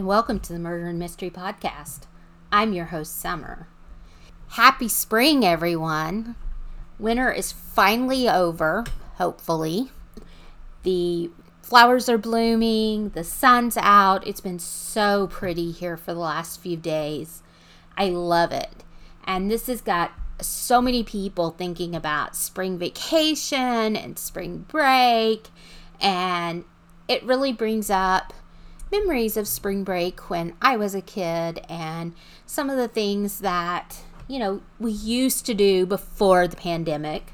and welcome to the Murder and Mystery Podcast. I'm your host, Somer. Happy spring, everyone. Winter is finally over, hopefully. The flowers are blooming, the sun's out. It's been so pretty here for the last few days. I love it. And this has got so many people thinking about spring vacation and spring break. And it really brings up memories of spring break when I was a kid and some of the things that, you know, we used to do before the pandemic.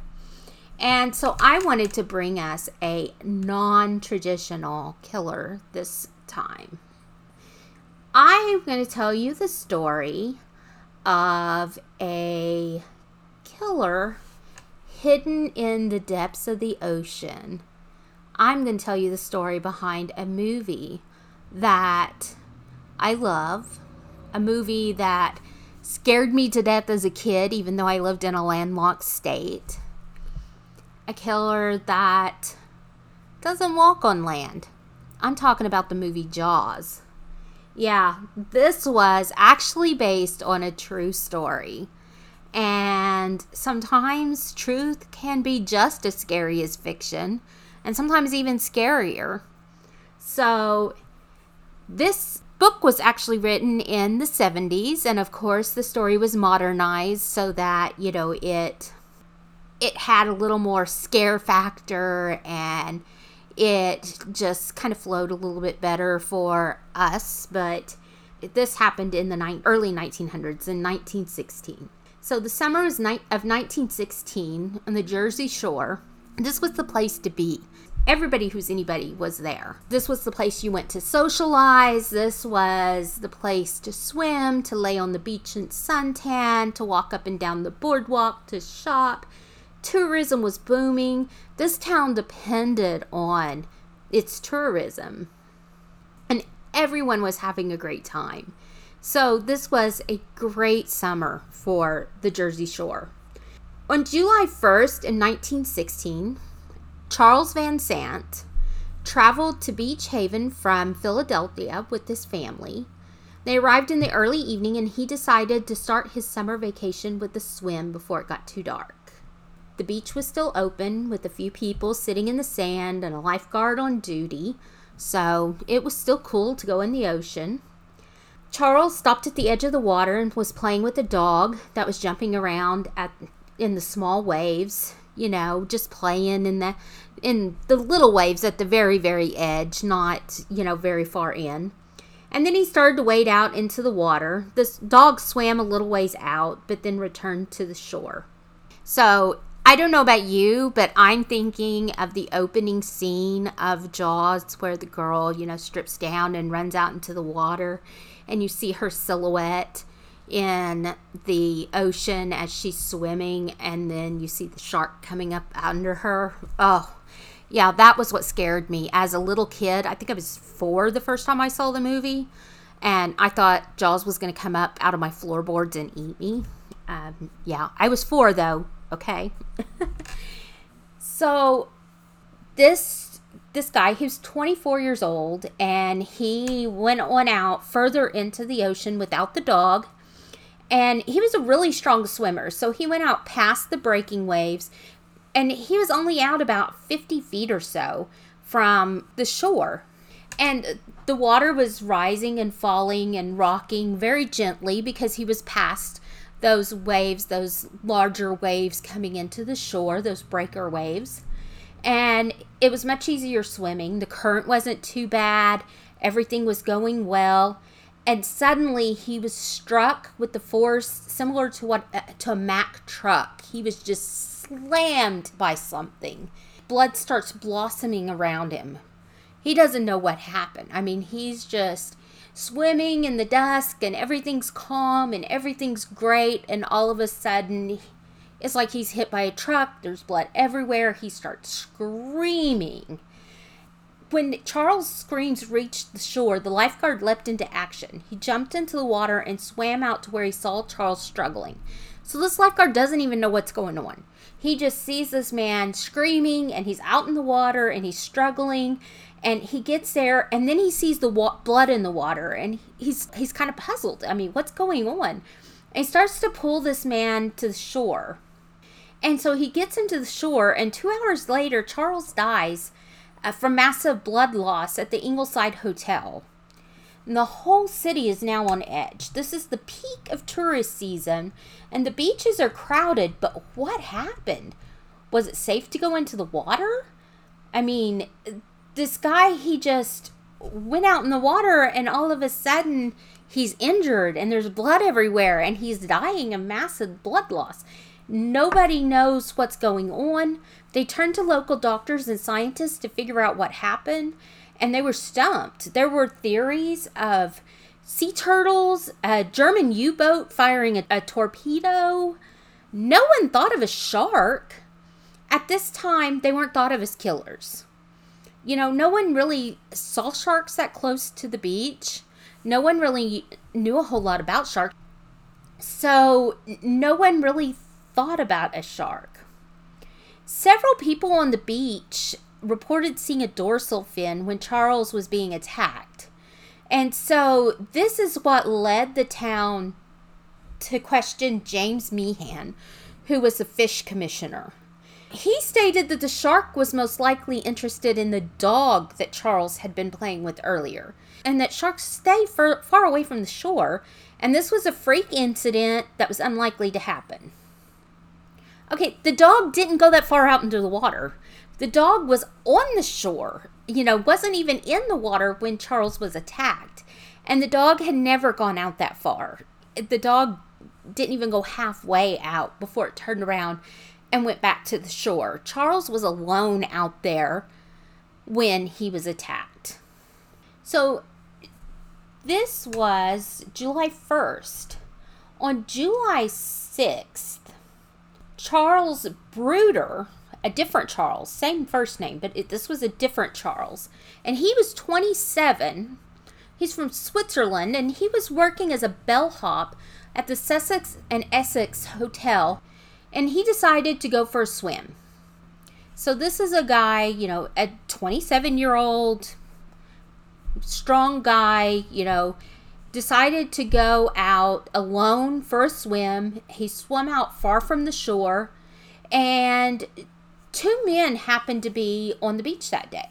And so I wanted to bring us a non traditional killer this time. I'm going to tell you the story of a killer hidden in the depths of the ocean. I'm going to tell you the story behind a movie that I love, a movie that scared me to death as a kid, even though I lived in a landlocked state, a killer that doesn't walk on land. I'm talking about the movie Jaws. Yeah, this was actually based on a true story. And sometimes truth can be just as scary as fiction, and sometimes even scarier. So this book was actually written in the 70s and of course the story was modernized so that, you know, it it had a little more scare factor and it just kind of flowed a little bit better for us, but this happened in the ni- early 1900s in 1916. So the summer of 1916 on the Jersey Shore, this was the place to be everybody who's anybody was there. This was the place you went to socialize. This was the place to swim, to lay on the beach and suntan, to walk up and down the boardwalk, to shop. Tourism was booming. This town depended on its tourism. And everyone was having a great time. So, this was a great summer for the Jersey Shore. On July 1st in 1916, Charles Van Sant traveled to Beach Haven from Philadelphia with his family. They arrived in the early evening and he decided to start his summer vacation with a swim before it got too dark. The beach was still open with a few people sitting in the sand and a lifeguard on duty, so it was still cool to go in the ocean. Charles stopped at the edge of the water and was playing with a dog that was jumping around at in the small waves you know, just playing in the in the little waves at the very very edge, not, you know, very far in. And then he started to wade out into the water. This dog swam a little ways out, but then returned to the shore. So, I don't know about you, but I'm thinking of the opening scene of Jaws where the girl, you know, strips down and runs out into the water and you see her silhouette in the ocean as she's swimming, and then you see the shark coming up under her. Oh, yeah, that was what scared me as a little kid. I think I was four the first time I saw the movie, and I thought Jaws was going to come up out of my floorboards and eat me. Um, yeah, I was four though. Okay. so this this guy who's 24 years old and he went on out further into the ocean without the dog and he was a really strong swimmer. So he went out past the breaking waves and he was only out about 50 feet or so from the shore. And the water was rising and falling and rocking very gently because he was past those waves, those larger waves coming into the shore, those breaker waves. And it was much easier swimming. The current wasn't too bad, everything was going well and suddenly he was struck with the force similar to what uh, to a Mack truck. He was just slammed by something. Blood starts blossoming around him. He doesn't know what happened. I mean, he's just swimming in the dusk and everything's calm and everything's great and all of a sudden it's like he's hit by a truck. There's blood everywhere. He starts screaming when Charles' screams reached the shore, the lifeguard leapt into action. He jumped into the water and swam out to where he saw Charles struggling. So this lifeguard doesn't even know what's going on. He just sees this man screaming and he's out in the water and he's struggling and he gets there and then he sees the wa- blood in the water and he's he's kind of puzzled i mean what's going on and he starts to pull this man to the shore and so he gets him to the shore and two hours later charles dies uh, from massive blood loss at the Engleside hotel and the whole city is now on edge this is the peak of tourist season and the beaches are crowded but what happened was it safe to go into the water i mean this guy he just went out in the water and all of a sudden he's injured and there's blood everywhere and he's dying of massive blood loss. Nobody knows what's going on. They turned to local doctors and scientists to figure out what happened and they were stumped. There were theories of sea turtles, a German U boat firing a, a torpedo. No one thought of a shark. At this time, they weren't thought of as killers you know, no one really saw sharks that close to the beach. No one really knew a whole lot about sharks. So, no one really thought about a shark. Several people on the beach reported seeing a dorsal fin when Charles was being attacked. And so, this is what led the town to question James Meehan, who was the fish commissioner. He stated that the shark was most likely interested in the dog that Charles had been playing with earlier, and that sharks stay far, far away from the shore, and this was a freak incident that was unlikely to happen. Okay, the dog didn't go that far out into the water. The dog was on the shore, you know, wasn't even in the water when Charles was attacked. And the dog had never gone out that far. The dog didn't even go halfway out before it turned around and went back to the shore. Charles was alone out there when he was attacked. So this was July 1st. On July 6th, Charles Bruder, a different Charles, same first name, but it, this was a different Charles, and he was 27. He's from Switzerland, and he was working as a bellhop at the Sussex and Essex Hotel and he decided to go for a swim. So this is a guy, you know, a 27 year old strong guy, you know, decided to go out alone for a swim. He swam out far from the shore, and two men happened to be on the beach that day.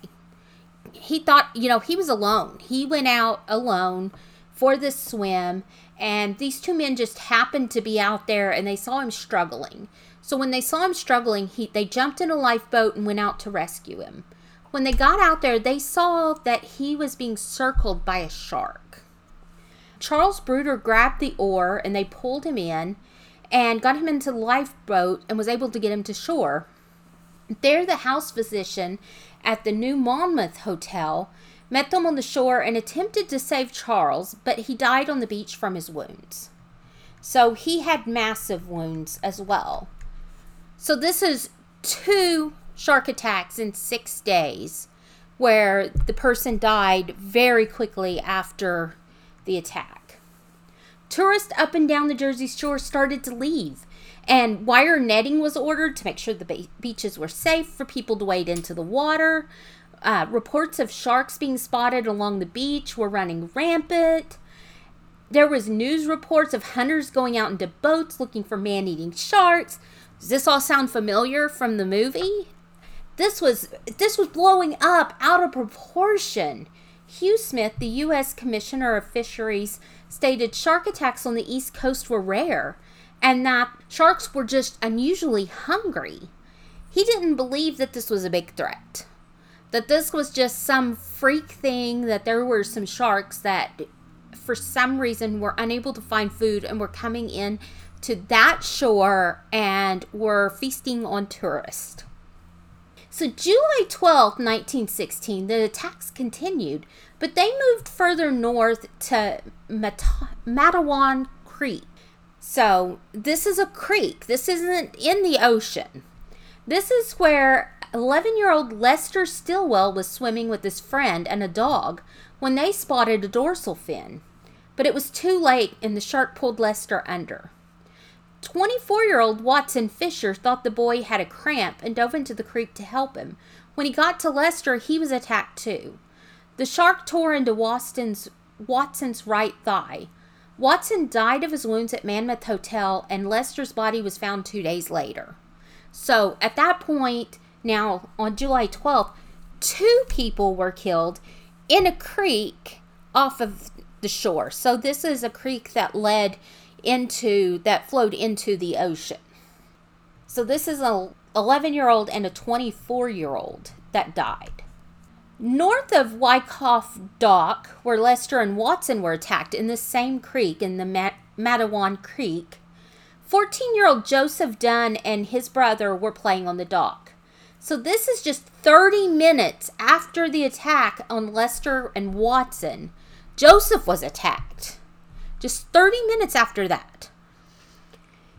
He thought, you know, he was alone. He went out alone for this swim and these two men just happened to be out there and they saw him struggling. So when they saw him struggling, he they jumped in a lifeboat and went out to rescue him. When they got out there, they saw that he was being circled by a shark. Charles Bruder grabbed the oar and they pulled him in and got him into the lifeboat and was able to get him to shore. There, the house physician at the New Monmouth Hotel met them on the shore and attempted to save Charles, but he died on the beach from his wounds. So he had massive wounds as well. So this is two shark attacks in six days where the person died very quickly after the attack. Tourists up and down the Jersey Shore started to leave, and wire netting was ordered to make sure the beaches were safe for people to wade into the water. Uh, reports of sharks being spotted along the beach were running rampant. There was news reports of hunters going out into boats looking for man-eating sharks. Does this all sound familiar from the movie? This was this was blowing up out of proportion. Hugh Smith, the U.S. Commissioner of Fisheries, stated shark attacks on the East Coast were rare and that sharks were just unusually hungry. He didn't believe that this was a big threat that this was just some freak thing, that there were some sharks that for some reason were unable to find food and were coming in to that shore and were feasting on tourists. So, July 12, 1916, the attacks continued, but they moved further north to Mat- Matawan Creek. So, this is a creek. This isn't in the ocean. This is where 11 year old Lester Stillwell was swimming with his friend and a dog when they spotted a dorsal fin, but it was too late and the shark pulled Lester under. 24 year old Watson Fisher thought the boy had a cramp and dove into the creek to help him. When he got to Lester, he was attacked too. The shark tore into Watson's, Watson's right thigh. Watson died of his wounds at Monmouth Hotel, and Lester's body was found two days later. So at that point, now on July 12th, two people were killed in a creek off of the shore. So this is a creek that led into, that flowed into the ocean. So this is a 11 year old and a 24 year old that died. North of Wyckoff Dock, where Lester and Watson were attacked in the same creek, in the Mat- Matawan Creek, 14 year old Joseph Dunn and his brother were playing on the dock. So this is just 30 minutes after the attack on Lester and Watson. Joseph was attacked. Just 30 minutes after that.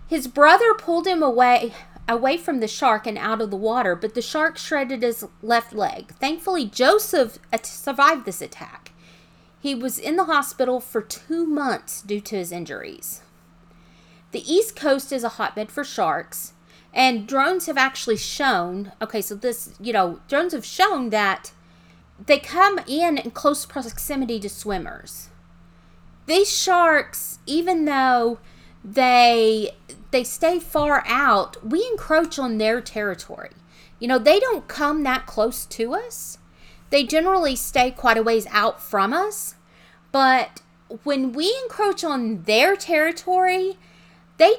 His brother pulled him away away from the shark and out of the water, but the shark shredded his left leg. Thankfully, Joseph survived this attack. He was in the hospital for two months due to his injuries. The East Coast is a hotbed for sharks, and drones have actually shown okay, so this, you know, drones have shown that they come in in close proximity to swimmers. These sharks, even though they they stay far out, we encroach on their territory. You know, they don't come that close to us. They generally stay quite a ways out from us. But when we encroach on their territory, they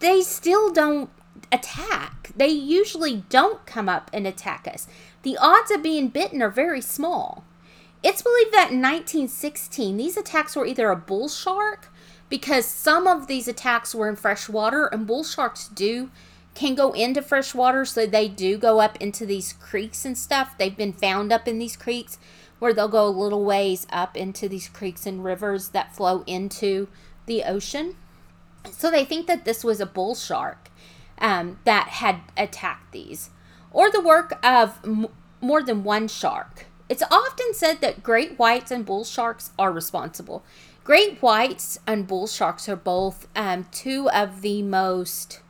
they still don't attack. They usually don't come up and attack us. The odds of being bitten are very small. It's believed that in 1916, these attacks were either a bull shark because some of these attacks were in fresh water and bull sharks do can go into fresh water so they do go up into these creeks and stuff. They've been found up in these creeks where they'll go a little ways up into these creeks and rivers that flow into the ocean. So they think that this was a bull shark um, that had attacked these. Or the work of m- more than one shark it's often said that great whites and bull sharks are responsible Great whites and bull sharks are both um, two of the most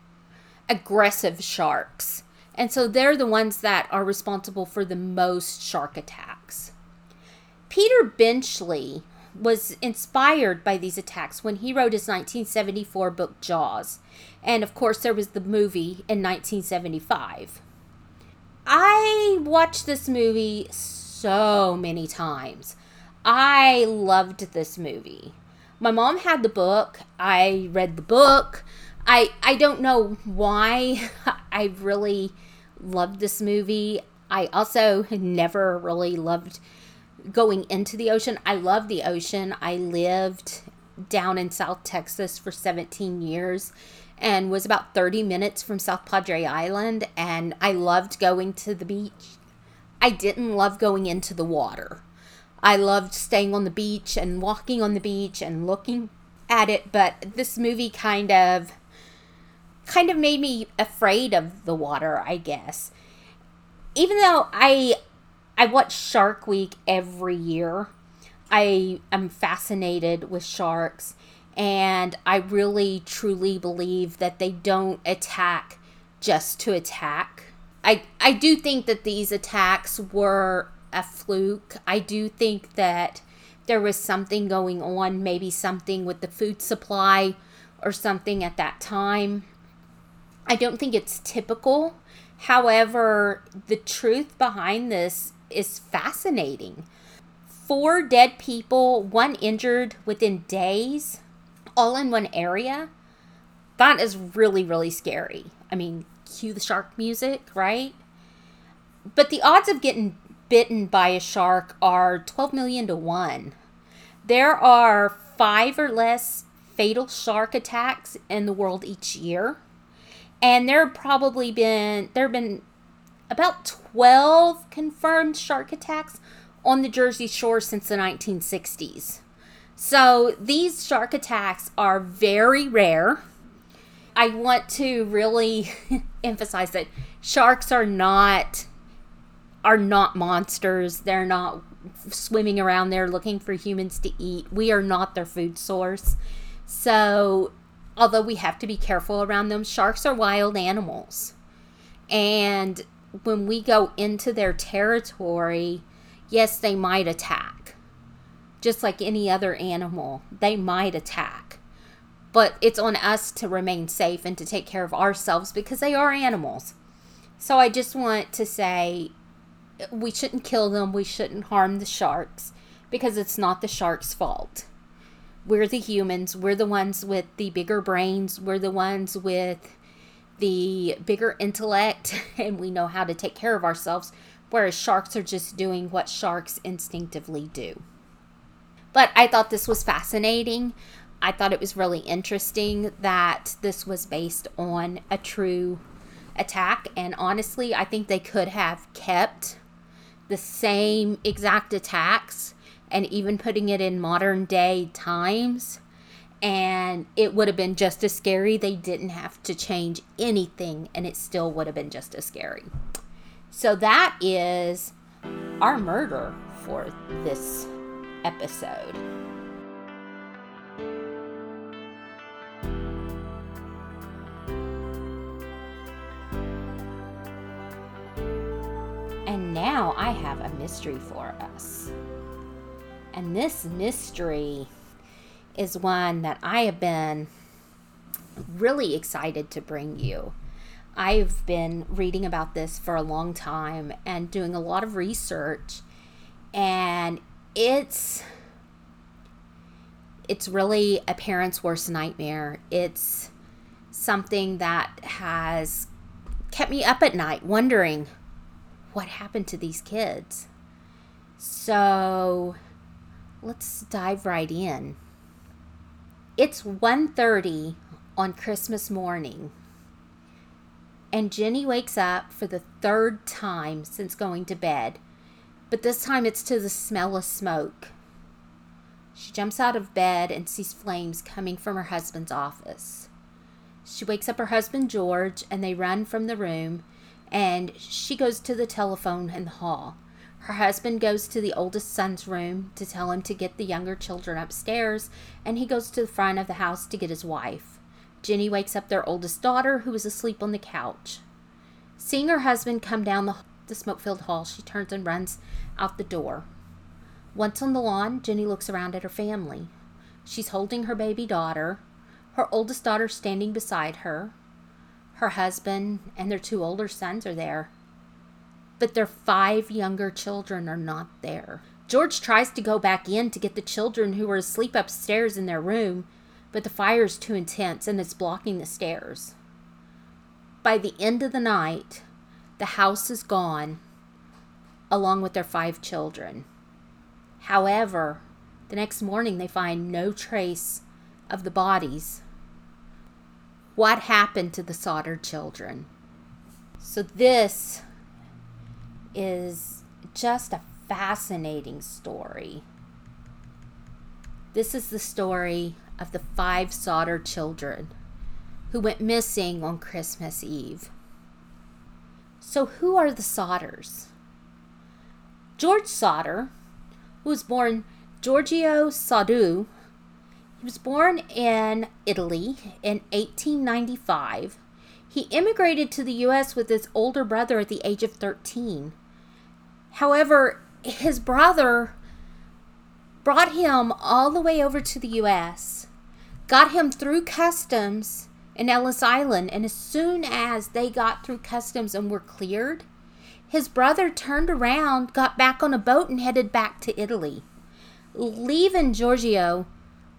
aggressive sharks. And so they're the ones that are responsible for the most shark attacks. Peter Benchley was inspired by these attacks when he wrote his 1974 book Jaws. And of course, there was the movie in 1975. I watched this movie so many times. I loved this movie. My mom had the book. I read the book. I I don't know why I really loved this movie. I also never really loved going into the ocean. I love the ocean. I lived down in South Texas for 17 years and was about 30 minutes from South Padre Island and I loved going to the beach. I didn't love going into the water. I loved staying on the beach and walking on the beach and looking at it, but this movie kind of kind of made me afraid of the water, I guess. Even though I I watch Shark Week every year, I am fascinated with sharks and I really truly believe that they don't attack just to attack. I I do think that these attacks were a fluke. I do think that there was something going on, maybe something with the food supply or something at that time. I don't think it's typical. However, the truth behind this is fascinating. Four dead people, one injured within days, all in one area. That is really, really scary. I mean, cue the shark music, right? But the odds of getting bitten by a shark are 12 million to 1. There are five or less fatal shark attacks in the world each year. And there have probably been there have been about 12 confirmed shark attacks on the Jersey Shore since the 1960s. So these shark attacks are very rare. I want to really emphasize that sharks are not are not monsters. They're not swimming around there looking for humans to eat. We are not their food source. So, although we have to be careful around them, sharks are wild animals. And when we go into their territory, yes, they might attack. just like any other animal, they might attack. But it's on us to remain safe and to take care of ourselves because they are animals. So I just want to say we shouldn't kill them, we shouldn't harm the sharks because it's not the shark's fault. We're the humans, we're the ones with the bigger brains, we're the ones with the bigger intellect, and we know how to take care of ourselves, whereas sharks are just doing what sharks instinctively do. But I thought this was fascinating. I thought it was really interesting that this was based on a true attack. And honestly, I think they could have kept the same exact attacks and even putting it in modern day times. And it would have been just as scary. They didn't have to change anything, and it still would have been just as scary. So, that is our murder for this episode. And now I have a mystery for us. And this mystery is one that I have been really excited to bring you. I've been reading about this for a long time and doing a lot of research and it's it's really a parent's worst nightmare. It's something that has kept me up at night wondering what happened to these kids. So let's dive right in. It's 1:30 on Christmas morning. And Jenny wakes up for the third time since going to bed but this time it's to the smell of smoke. She jumps out of bed and sees flames coming from her husband's office. She wakes up her husband George and they run from the room and she goes to the telephone in the hall. Her husband goes to the oldest son's room to tell him to get the younger children upstairs and he goes to the front of the house to get his wife. Jenny wakes up their oldest daughter who is asleep on the couch. Seeing her husband come down the the smoke filled hall, she turns and runs out the door. Once on the lawn, Jenny looks around at her family. She's holding her baby daughter, her oldest daughter standing beside her. Her husband and their two older sons are there. But their five younger children are not there. George tries to go back in to get the children who are asleep upstairs in their room, but the fire is too intense and it's blocking the stairs. By the end of the night, the house is gone, along with their five children. However, the next morning they find no trace of the bodies. What happened to the Sodder children? So, this is just a fascinating story. This is the story of the five Sodder children who went missing on Christmas Eve. So, who are the Sodders? George Sodder, who was born Giorgio Soddu, he was born in Italy in 1895. He immigrated to the U.S. with his older brother at the age of 13. However, his brother brought him all the way over to the U.S., got him through customs, in Ellis Island, and as soon as they got through customs and were cleared, his brother turned around, got back on a boat, and headed back to Italy, leaving Giorgio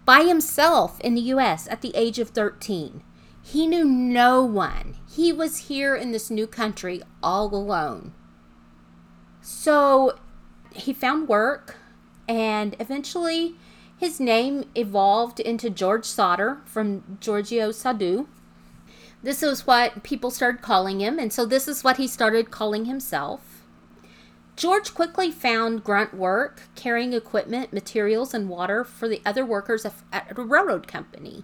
by himself in the U.S. at the age of 13. He knew no one. He was here in this new country all alone. So he found work, and eventually his name evolved into George Sodder from Giorgio Soddu. This is what people started calling him, and so this is what he started calling himself. George quickly found grunt work, carrying equipment, materials, and water for the other workers at a railroad company.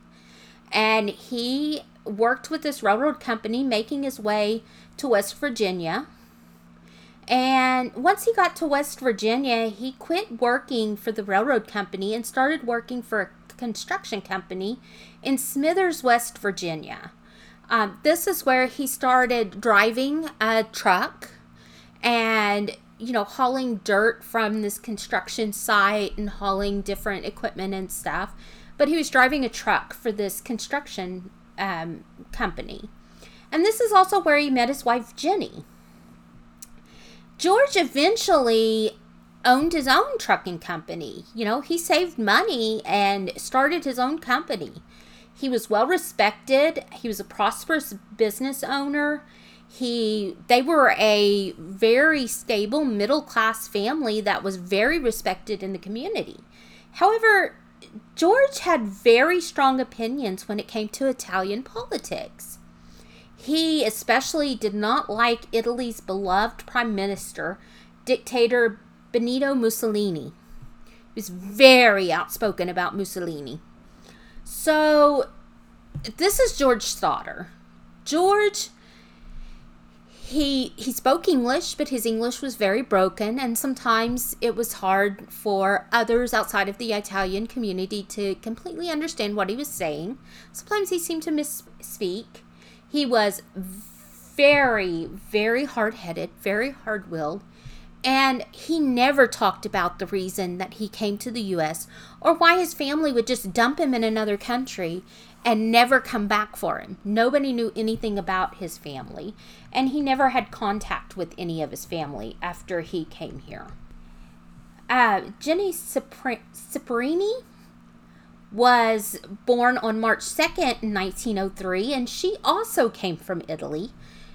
And he worked with this railroad company, making his way to West Virginia, and once he got to West Virginia, he quit working for the railroad company and started working for a construction company in Smithers, West Virginia. Um, this is where he started driving a truck and you know, hauling dirt from this construction site and hauling different equipment and stuff. But he was driving a truck for this construction um, company. And this is also where he met his wife, Jenny. George eventually owned his own trucking company. You know, he saved money and started his own company. He was well respected. He was a prosperous business owner. He they were a very stable middle class family that was very respected in the community. However, George had very strong opinions when it came to Italian politics. He especially did not like Italy's beloved prime minister, dictator Benito Mussolini. He was very outspoken about Mussolini. So, this is George's daughter. George he he spoke English, but his English was very broken, and sometimes it was hard for others outside of the Italian community to completely understand what he was saying. Sometimes he seemed to misspeak. He was very, very hard headed, very hard willed. And he never talked about the reason that he came to the US or why his family would just dump him in another country and never come back for him. Nobody knew anything about his family, and he never had contact with any of his family after he came here. Uh, Jenny Cipriani was born on March 2nd, 1903, and she also came from Italy.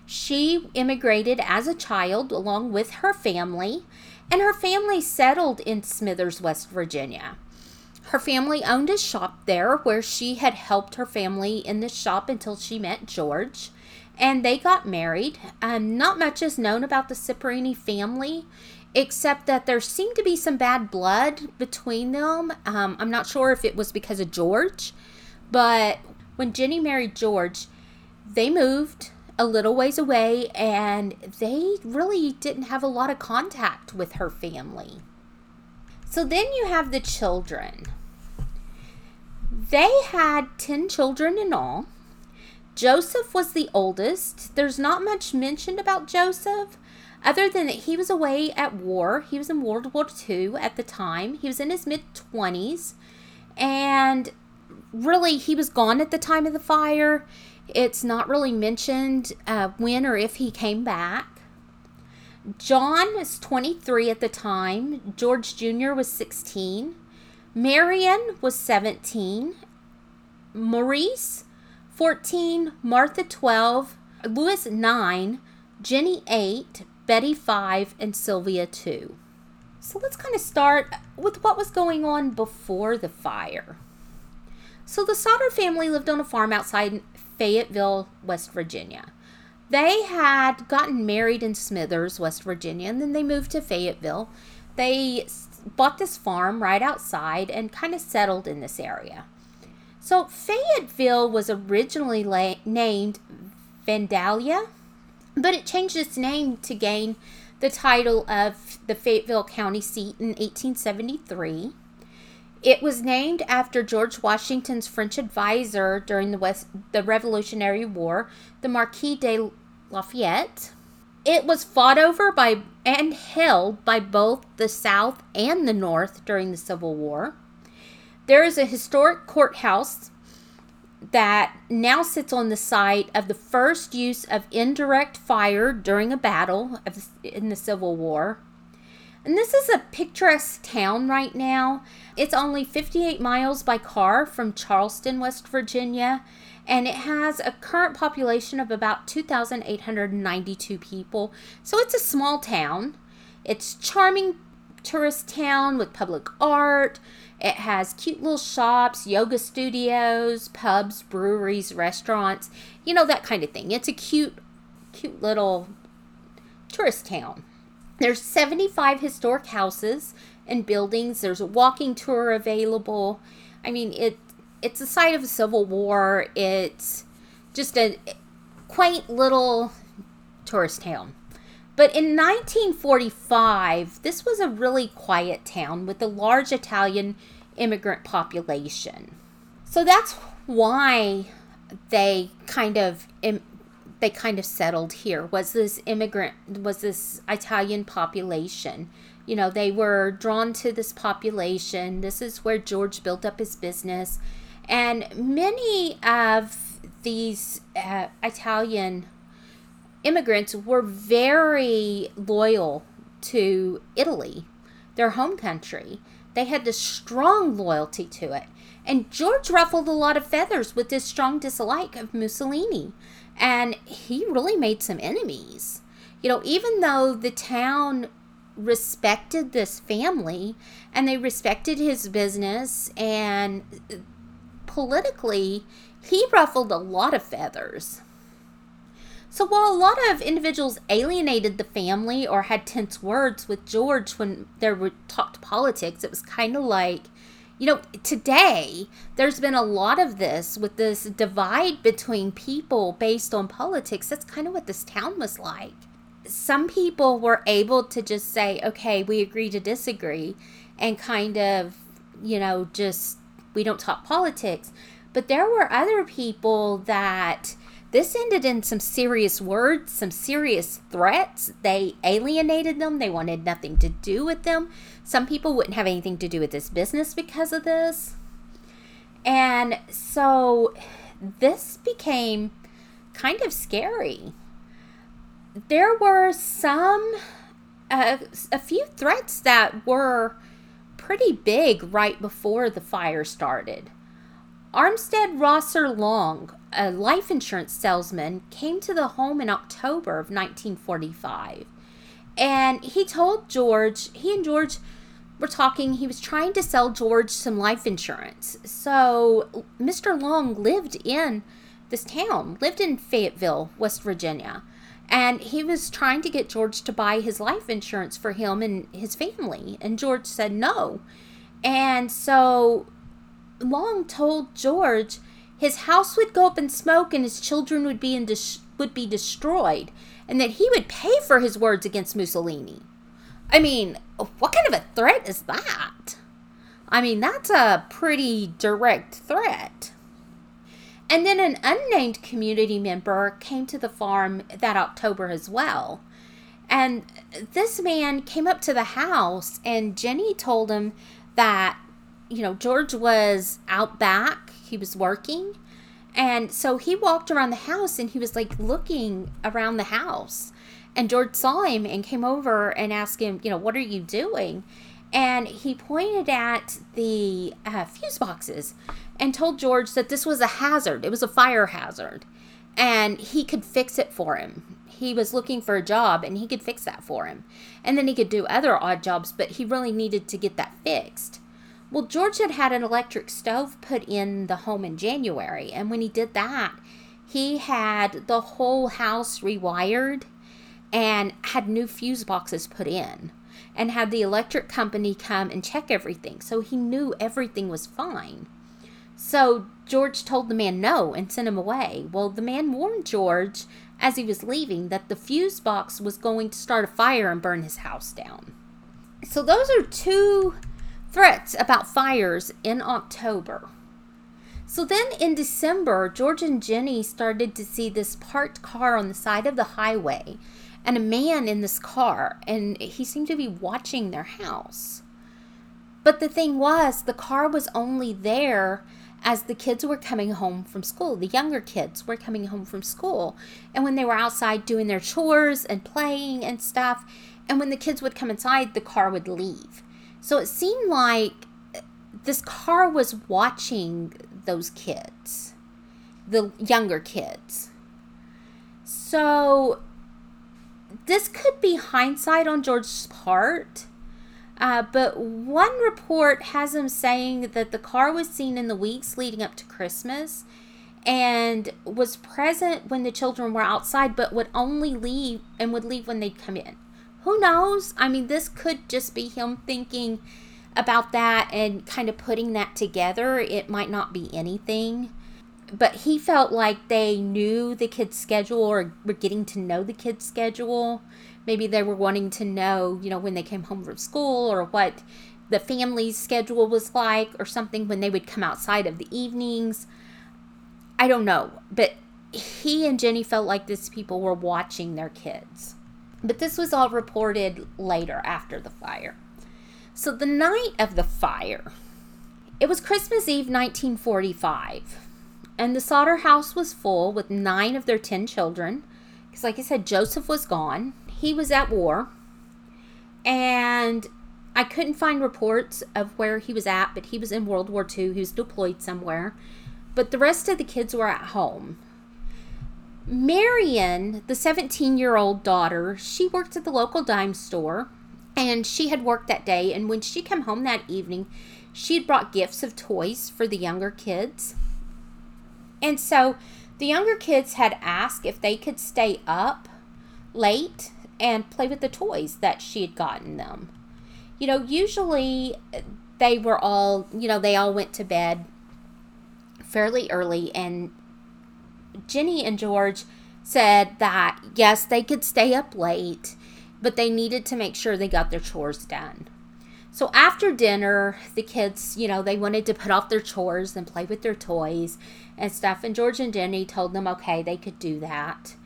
She immigrated as a child along with her family, and her family settled in Smithers, West Virginia. Her family owned a shop there where she had helped her family in the shop until she met George. And they got married. Um, not much is known about the Cipriani family, except that there seemed to be some bad blood between them. Um, I'm not sure if it was because of George, but when Jenny married George, they moved a little ways away and they really didn't have a lot of contact with her family. So then you have the children. They had 10 children in all. Joseph was the oldest. There's not much mentioned about Joseph other than that he was away at war. He was in World War II at the time. He was in his mid 20s. And really, he was gone at the time of the fire. It's not really mentioned uh, when or if he came back. John was 23 at the time. George Jr. was 16. Marion was 17. Maurice, 14. Martha, 12. Louis, 9. Jenny, 8. Betty, 5. And Sylvia, 2. So let's kind of start with what was going on before the fire. So the Sodder family lived on a farm outside Fayetteville, West Virginia. They had gotten married in Smithers, West Virginia, and then they moved to Fayetteville. They bought this farm right outside and kind of settled in this area. So Fayetteville was originally la- named Vandalia, but it changed its name to gain the title of the Fayetteville County seat in 1873. It was named after George Washington's French advisor during the West, the Revolutionary War, the Marquis de Lafayette. It was fought over by and held by both the South and the North during the Civil War. There is a historic courthouse that now sits on the site of the first use of indirect fire during a battle of, in the Civil War. And this is a picturesque town right now. It's only 58 miles by car from Charleston, West Virginia, and it has a current population of about 2,892 people. So it's a small town. It's charming tourist town with public art. It has cute little shops, yoga studios, pubs, breweries, restaurants, you know that kind of thing. It's a cute cute little tourist town. There's 75 historic houses and buildings. There's a walking tour available. I mean, it it's a site of the Civil War. It's just a quaint little tourist town. But in 1945, this was a really quiet town with a large Italian immigrant population. So that's why they kind of they kind of settled here was this immigrant was this Italian population. You know, they were drawn to this population. This is where George built up his business. And many of these uh, Italian immigrants were very loyal to Italy, their home country. They had this strong loyalty to it. And George ruffled a lot of feathers with his strong dislike of Mussolini. And he really made some enemies. You know, even though the town respected this family and they respected his business and politically, he ruffled a lot of feathers. So while a lot of individuals alienated the family or had tense words with George when there were talked politics, it was kind of like, you know, today there's been a lot of this with this divide between people based on politics. That's kind of what this town was like. Some people were able to just say, okay, we agree to disagree, and kind of, you know, just we don't talk politics. But there were other people that this ended in some serious words, some serious threats. They alienated them. They wanted nothing to do with them. Some people wouldn't have anything to do with this business because of this. And so this became kind of scary. There were some, uh, a few threats that were pretty big right before the fire started. Armstead Rosser Long, a life insurance salesman, came to the home in October of 1945. And he told George, he and George were talking, he was trying to sell George some life insurance. So Mr. Long lived in this town, lived in Fayetteville, West Virginia. And he was trying to get George to buy his life insurance for him and his family. And George said no. And so Long told George his house would go up in smoke and his children would be in would be destroyed, and that he would pay for his words against Mussolini. I mean, what kind of a threat is that? I mean, that's a pretty direct threat. And then an unnamed community member came to the farm that October as well. And this man came up to the house, and Jenny told him that you know, George was out back, he was working. And so he walked around the house and he was like looking around the house. And George saw him and came over and asked him, you know, what are you doing? And he pointed at the uh, fuse boxes and told George that this was a hazard. It was a fire hazard. And he could fix it for him. He was looking for a job and he could fix that for him. And then he could do other odd jobs, but he really needed to get that fixed. Well, George had had an electric stove put in the home in January, and when he did that, he had the whole house rewired and had new fuse boxes put in and had the electric company come and check everything. So he knew everything was fine. So George told the man no and sent him away. Well, the man warned George as he was leaving that the fuse box was going to start a fire and burn his house down. So those are two threats about fires in October. So then in December, George and Jenny started to see this parked car on the side of the highway and a man in this car, and he seemed to be watching their house. But the thing was, the car was only there as the kids were coming home from school. The younger kids were coming home from school. And when they were outside doing their chores and playing and stuff, and when the kids would come inside, the car would leave. So it seemed like this car was watching those kids, the younger kids. So this could be hindsight on George's part. Uh, but one report has him saying that the car was seen in the weeks leading up to Christmas and was present when the children were outside, but would only leave and would leave when they'd come in who knows? I mean, this could just be him thinking about that and kind of putting that together. It might not be anything. But he felt like they knew the kid's schedule or were getting to know the kid's schedule. Maybe they were wanting to know, you know, when they came home from school or what the family's schedule was like or something when they would come outside of the evenings. I don't know. But he and Jenny felt like these people were watching their kids. But this was all reported later after the fire. So the night of the fire, it was Christmas Eve 1945, and the Sodder house was full with nine of their 10 children. Because, like I said, Joseph was gone, he was at war, and I couldn't find reports of where he was at, but he was in World War II. He was deployed somewhere. But the rest of the kids were at home. Marion, the 17 year old daughter, she worked at the local dime store and she had worked that day. And when she came home that evening, she had brought gifts of toys for the younger kids. And so the younger kids had asked if they could stay up late and play with the toys that she had gotten them. You know, usually they were all, you know, they all went to bed fairly early and Jenny and George said that yes, they could stay up late, but they needed to make sure they got their chores done. So after dinner, the kids, you know, they wanted to put off their chores and play with their toys and stuff. And George and Jenny told them, okay, they could do that.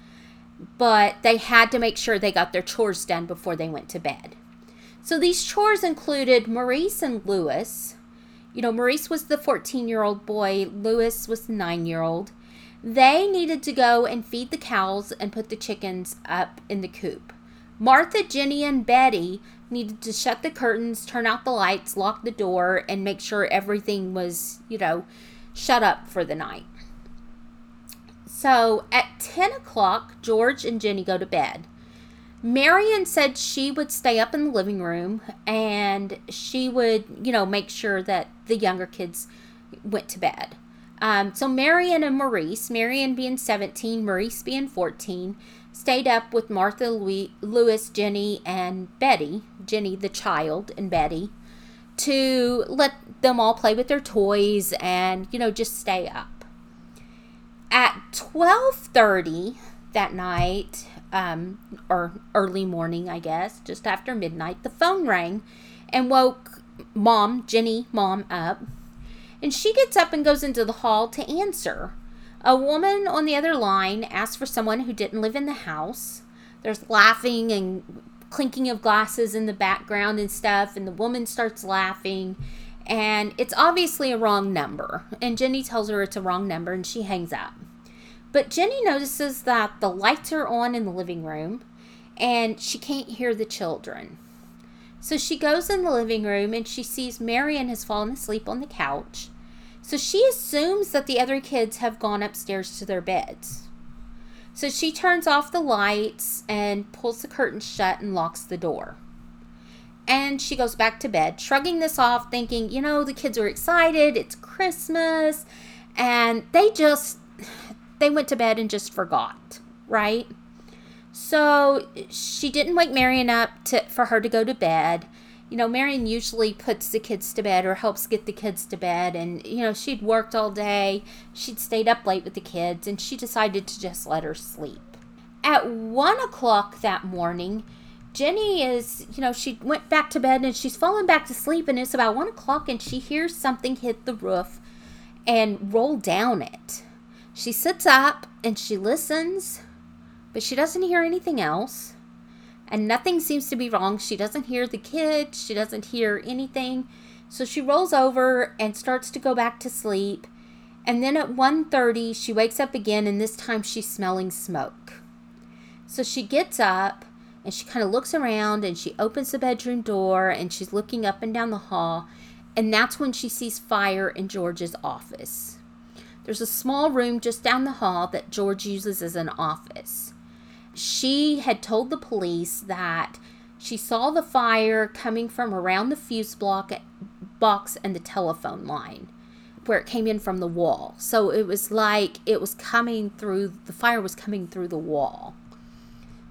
But they had to make sure they got their chores done before they went to bed. So these chores included Maurice and Louis. You know, Maurice was the 14 year old boy, Louis was the 9 year old. They needed to go and feed the cows and put the chickens up in the coop. Martha, Jenny, and Betty needed to shut the curtains, turn out the lights, lock the door, and make sure everything was, you know, shut up for the night. So at 10 o'clock, George and Jenny go to bed. Marion said she would stay up in the living room and she would, you know, make sure that the younger kids went to bed. Um, so Marion and Maurice, Marion being 17, Maurice being 14, stayed up with Martha, Louis, Jenny, and Betty, Jenny the child, and Betty, to let them all play with their toys and, you know, just stay up. At 12.30 that night, um, or early morning, I guess, just after midnight, the phone rang and woke mom, Jenny, mom, up and she gets up and goes into the hall to answer. A woman on the other line asks for someone who didn't live in the house. There's laughing and clinking of glasses in the background and stuff, and the woman starts laughing. And it's obviously a wrong number. And Jenny tells her it's a wrong number and she hangs up. But Jenny notices that the lights are on in the living room and she can't hear the children. So she goes in the living room and she sees Marion has fallen asleep on the couch. So she assumes that the other kids have gone upstairs to their beds. So she turns off the lights and pulls the curtain shut and locks the door. And she goes back to bed, shrugging this off, thinking, you know, the kids are excited, it's Christmas, and they just they went to bed and just forgot, right? So she didn't wake Marion up to, for her to go to bed. You know, Marion usually puts the kids to bed or helps get the kids to bed. And, you know, she'd worked all day. She'd stayed up late with the kids and she decided to just let her sleep. At one o'clock that morning, Jenny is, you know, she went back to bed and she's fallen back to sleep. And it's about one o'clock and she hears something hit the roof and roll down it. She sits up and she listens but she doesn't hear anything else. And nothing seems to be wrong. She doesn't hear the kids, she doesn't hear anything. So she rolls over and starts to go back to sleep. And then at 1:30 she wakes up again and this time she's smelling smoke. So she gets up and she kind of looks around and she opens the bedroom door and she's looking up and down the hall and that's when she sees fire in George's office. There's a small room just down the hall that George uses as an office she had told the police that she saw the fire coming from around the fuse block box and the telephone line where it came in from the wall. So it was like it was coming through the fire was coming through the wall.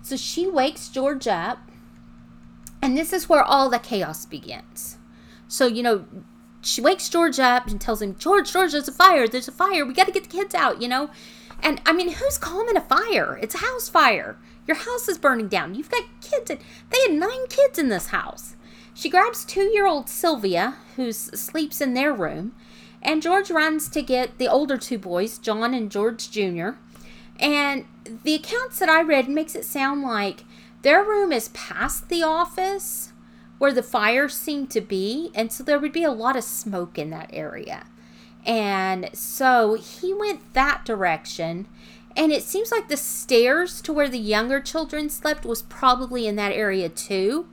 So she wakes George up and this is where all the chaos begins. So, you know, she wakes George up and tells him, George, George, there's a fire. There's a fire. We got to get the kids out, you know? And I mean, who's calming a fire? It's a house fire. Your house is burning down. You've got kids. In, they had nine kids in this house. She grabs two year old Sylvia, who sleeps in their room, and George runs to get the older two boys, John and George Jr., And the accounts that I read makes it sound like their room is past the office where the fire seemed to be, and so there would be a lot of smoke in that area. And so he went that direction. And it seems like the stairs to where the younger children slept was probably in that area too.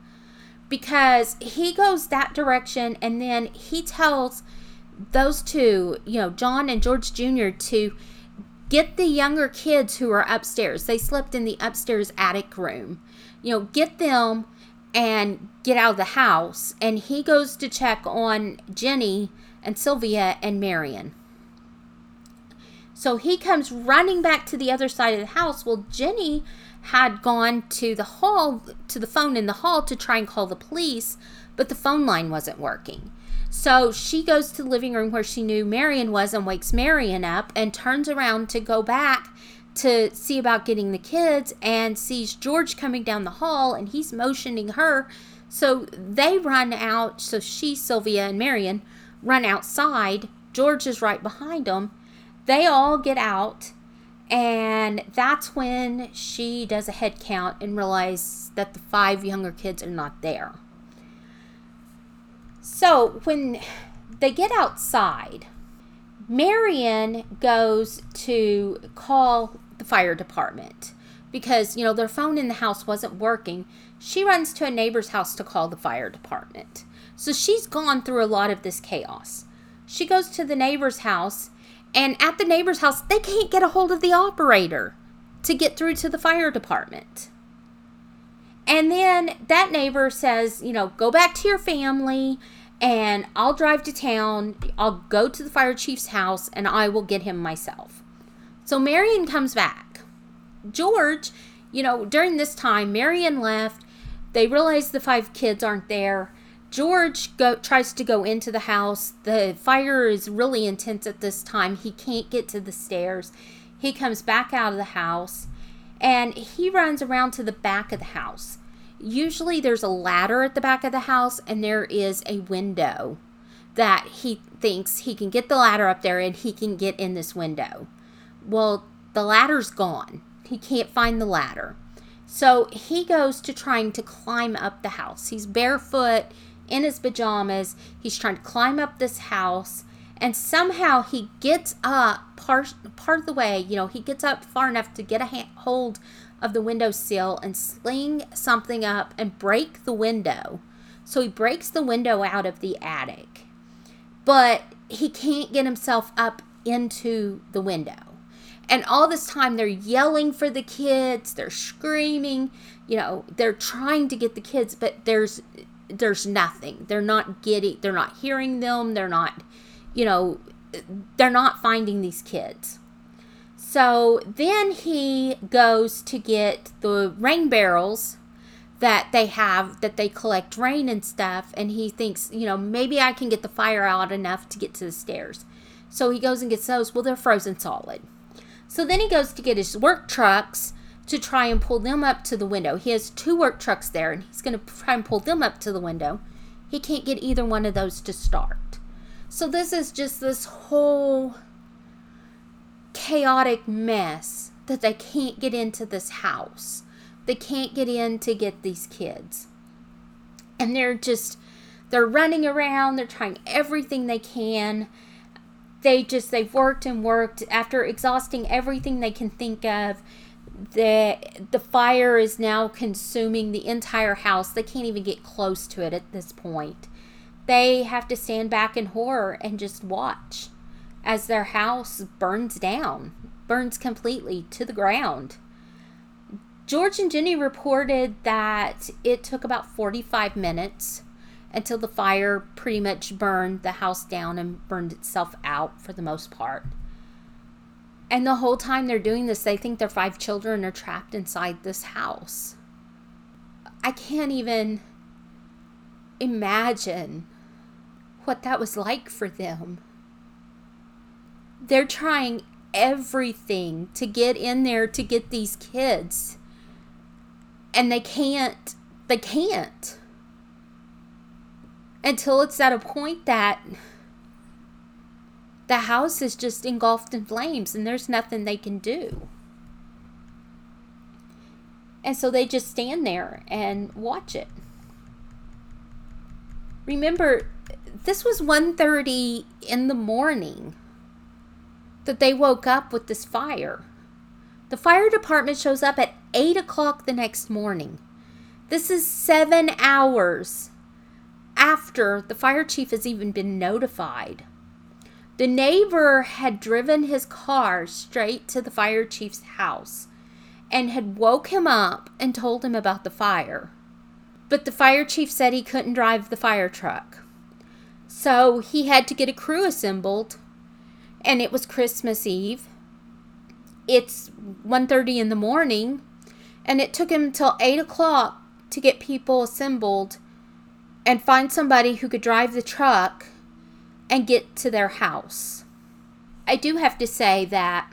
Because he goes that direction and then he tells those two, you know, John and George Jr., to get the younger kids who are upstairs. They slept in the upstairs attic room. You know, get them and get out of the house. And he goes to check on Jenny and Sylvia and Marion. So he comes running back to the other side of the house. Well, Jenny had gone to the hall, to the phone in the hall to try and call the police, but the phone line wasn't working. So she goes to the living room where she knew Marion was and wakes Marion up and turns around to go back to see about getting the kids and sees George coming down the hall and he's motioning her. So they run out. So she, Sylvia, and Marion run outside. George is right behind them. They all get out. And that's when she does a head count and realizes that the five younger kids are not there. So when they get outside, Marion goes to call the fire department because, you know, their phone in the house wasn't working. She runs to a neighbor's house to call the fire department. So she's gone through a lot of this chaos. She goes to the neighbor's house, and at the neighbor's house, they can't get a hold of the operator to get through to the fire department. And then that neighbor says, you know, go back to your family and I'll drive to town. I'll go to the fire chief's house and I will get him myself. So Marion comes back. George, you know, during this time, Marion left. They realize the five kids aren't there. George go, tries to go into the house. The fire is really intense at this time. He can't get to the stairs. He comes back out of the house and he runs around to the back of the house. Usually there's a ladder at the back of the house and there is a window that he thinks he can get the ladder up there and he can get in this window. Well, the ladder's gone. He can't find the ladder. So he goes to trying to climb up the house. He's barefoot in his pajamas. He's trying to climb up this house and somehow he gets up part part of the way, you know, he gets up far enough to get a hand, hold of the window sill and sling something up and break the window. So he breaks the window out of the attic. But he can't get himself up into the window. And all this time they're yelling for the kids, they're screaming, you know, they're trying to get the kids, but there's there's nothing. They're not getting they're not hearing them, they're not, you know, they're not finding these kids. So then he goes to get the rain barrels that they have that they collect rain and stuff and he thinks, you know, maybe I can get the fire out enough to get to the stairs. So he goes and gets those. Well, they're frozen solid. So then he goes to get his work trucks to try and pull them up to the window. He has two work trucks there and he's going to try and pull them up to the window. He can't get either one of those to start. So this is just this whole chaotic mess that they can't get into this house. They can't get in to get these kids. And they're just, they're running around, they're trying everything they can. They just, they've worked and worked after exhausting everything they can think of. The, the fire is now consuming the entire house. They can't even get close to it at this point. They have to stand back in horror and just watch as their house burns down, burns completely to the ground. George and Jenny reported that it took about 45 minutes until the fire pretty much burned the house down and burned itself out for the most part. And the whole time they're doing this, they think their five children are trapped inside this house. I can't even imagine what that was like for them they're trying everything to get in there to get these kids. And they can't. They can't. Until it's at a point that the house is just engulfed in flames and there's nothing they can do. And so they just stand there and watch it. Remember, this was 1.30 in the morning that they woke up with this fire. The fire department shows up at 8 o'clock the next morning. This is seven hours after the fire chief has even been notified. The neighbor had driven his car straight to the fire chief's house and had woke him up and told him about the fire. But the fire chief said he couldn't drive the fire truck. So he had to get a crew assembled and it was Christmas Eve. It's 1.30 in the morning and it took him till 8 o'clock to get people assembled and find somebody who could drive the truck and get to their house. I do have to say that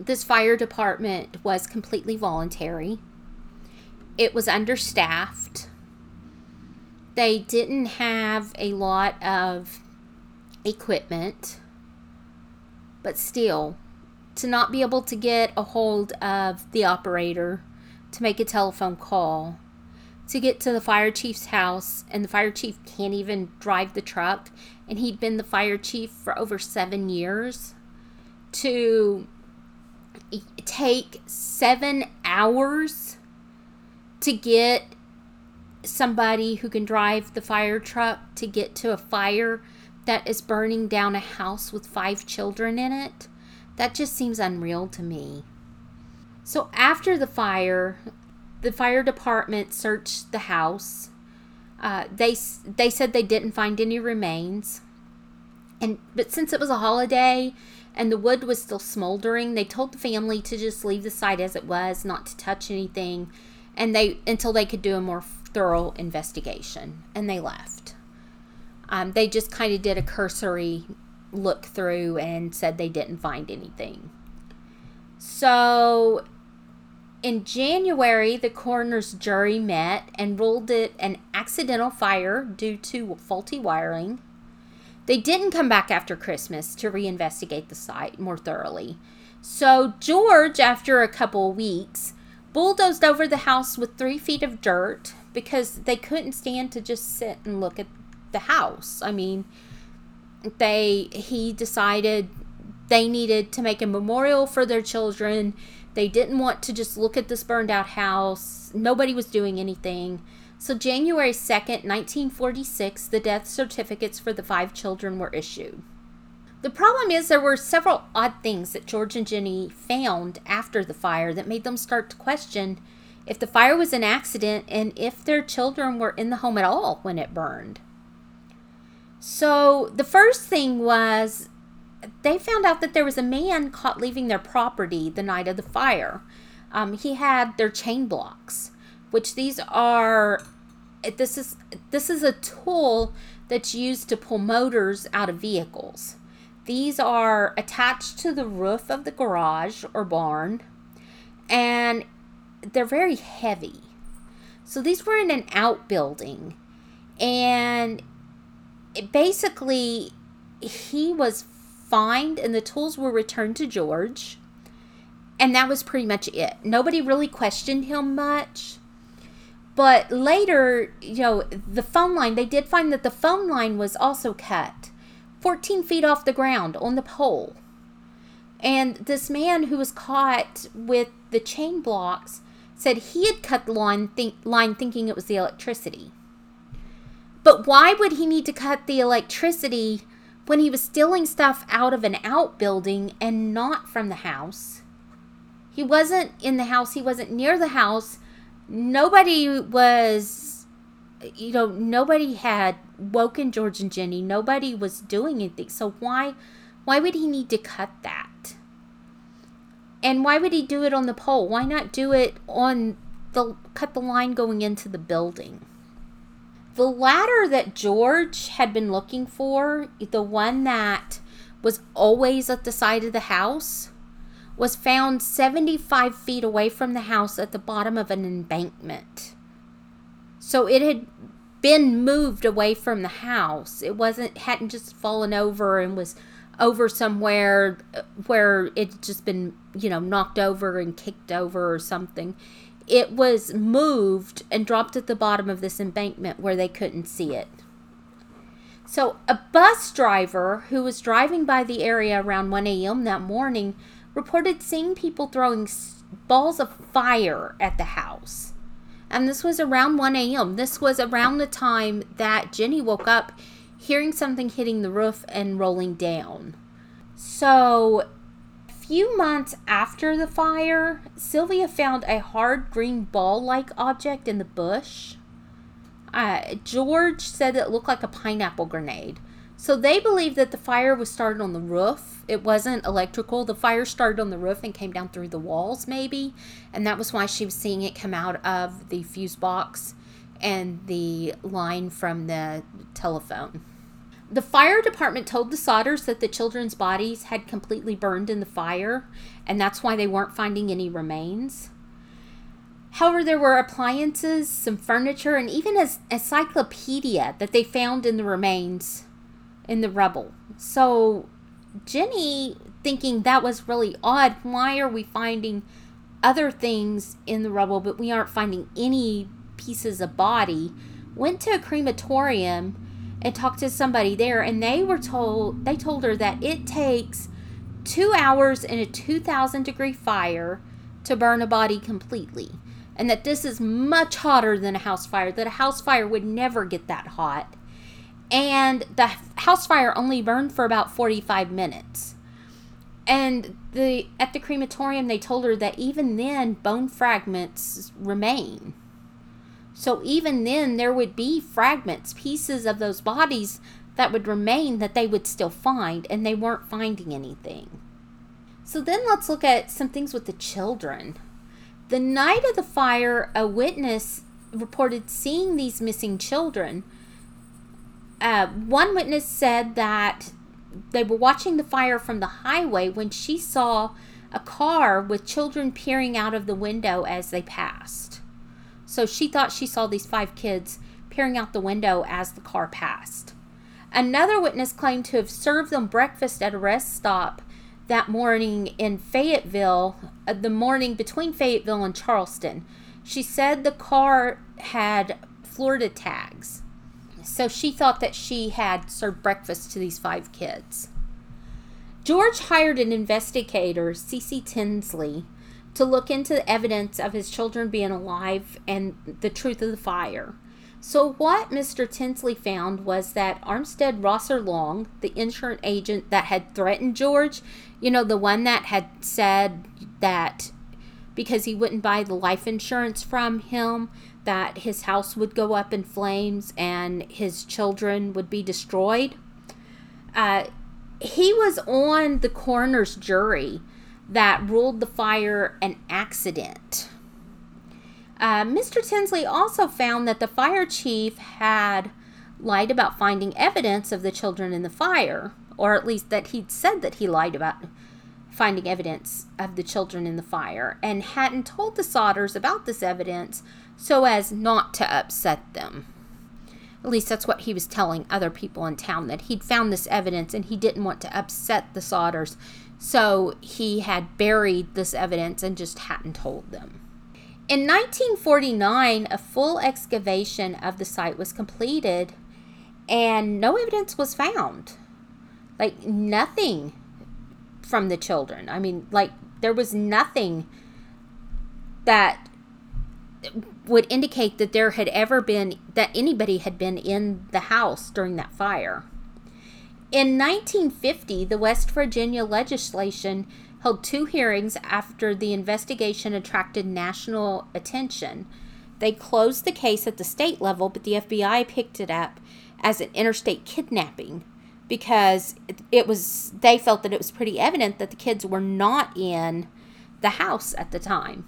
this fire department was completely voluntary. It was understaffed. They didn't have a lot of equipment. But still, to not be able to get a hold of the operator to make a telephone call to get to the fire chief's house, and the fire chief can't even drive the truck, and he'd been the fire chief for over seven years, to take seven hours to get somebody who can drive the fire truck to get to a fire that is burning down a house with five children in it. That just seems unreal to me. So after the fire, the fire department searched the house. Uh, they they said they didn't find any remains, and but since it was a holiday and the wood was still smoldering, they told the family to just leave the site as it was, not to touch anything, and they until they could do a more thorough investigation, and they left. Um, they just kind of did a cursory look through and said they didn't find anything. So in January, the coroner's jury met and ruled it an accidental fire due to faulty wiring. They didn't come back after Christmas to reinvestigate the site more thoroughly. So, George, after a couple weeks, bulldozed over the house with three feet of dirt because they couldn't stand to just sit and look at the house. I mean, they he decided they needed to make a memorial for their children they didn't want to just look at this burned out house. Nobody was doing anything. So, January 2nd, 1946, the death certificates for the five children were issued. The problem is there were several odd things that George and Jenny found after the fire that made them start to question if the fire was an accident and if their children were in the home at all when it burned. So, the first thing was they found out that there was a man caught leaving their property the night of the fire. Um, he had their chain blocks, which these are. This is this is a tool that's used to pull motors out of vehicles. These are attached to the roof of the garage or barn, and they're very heavy. So these were in an outbuilding, and basically he was fined and the tools were returned to George. And that was pretty much it. Nobody really questioned him much. But later, you know, the phone line, they did find that the phone line was also cut 14 feet off the ground on the pole. And this man who was caught with the chain blocks said he had cut the line, think, line thinking it was the electricity. But why would he need to cut the electricity when he was stealing stuff out of an outbuilding and not from the house. He wasn't in the house, he wasn't near the house. Nobody was, you know, nobody had woken George and Jenny. Nobody was doing anything. So why why would he need to cut that? And why would he do it on the pole? Why not do it on the cut the line going into the building? The ladder that George had been looking for, the one that was always at the side of the house, was found 75 feet away from the house at the bottom of an embankment. So it had been moved away from the house. It wasn't hadn't just fallen over and was over somewhere uh, where it's just been, you know, knocked over and kicked over or something it was moved and dropped at the bottom of this embankment where they couldn't see it. So, a bus driver who was driving by the area around 1 a.m. that morning reported seeing people throwing balls of fire at the house. And this was around 1 a.m. This was around the time that Jenny woke up hearing something hitting the roof and rolling down. So, few months after the fire, Sylvia found a hard green ball like object in the bush. Uh, George said it looked like a pineapple grenade. So they believe that the fire was started on the roof. It wasn't electrical. The fire started on the roof and came down through the walls, maybe. And that was why she was seeing it come out of the fuse box and the line from the telephone. The fire department told the Sodders that the children's bodies had completely burned in the fire, and that's why they weren't finding any remains. However, there were appliances, some furniture, and even an encyclopedia that they found in the remains in the rubble. So, Jenny, thinking that was really odd, why are we finding other things in the rubble, but we aren't finding any pieces of body? Went to a crematorium and talked to somebody there, and they were told they told her that it takes two hours in a 2,000 degree fire to burn a body completely and that this is much hotter than a house fire, that a house fire would never get that hot. And the house fire only burned for about 45 minutes. And the at the crematorium they told her that even then bone fragments remain. So even then there would be fragments, pieces of those bodies that would remain that they would still find and they weren't finding anything. So then let's look at some things with the children. The night of the fire, a witness reported seeing these missing children. Uh, one witness said that they were watching the fire from the highway when she saw a car with children peering out of the window as they passed. So she thought she saw these five kids peering out the window as the car passed. Another witness claimed to have served them breakfast at a rest stop that morning in Fayetteville, uh, the morning between Fayetteville and Charleston. She said the car had Florida tags. So she thought that she had served breakfast to these five kids. George hired an investigator, C.C. Tinsley, to look into the evidence of his children being alive and the truth of the fire. So, what Mr. Tinsley found was that Armistead Rosser Long, the insurance agent that had threatened George, you know, the one that had said that because he wouldn't buy the life insurance from him, that his house would go up in flames and his children would be destroyed. Uh, he was on the coroner's jury that ruled the fire an accident. Uh, Mr. Tinsley also found that the fire chief had lied about finding evidence of the children in the fire, or at least that he'd said that he lied about finding evidence of the children in the fire, and hadn't told the Sodders about this evidence so as not to upset them. At least that's what he was telling other people in town that he'd found this evidence and he didn't want to upset the Sodders, so he had buried this evidence and just hadn't told them. In 1949, a full excavation of the site was completed and no evidence was found. Like nothing from the children. I mean, like there was nothing that would indicate that there had ever been that anybody had been in the house during that fire. In 1950, the West Virginia legislation held two hearings after the investigation attracted national attention. They closed the case at the state level, but the FBI picked it up as an interstate kidnapping because it was they felt that it was pretty evident that the kids were not in the house at the time.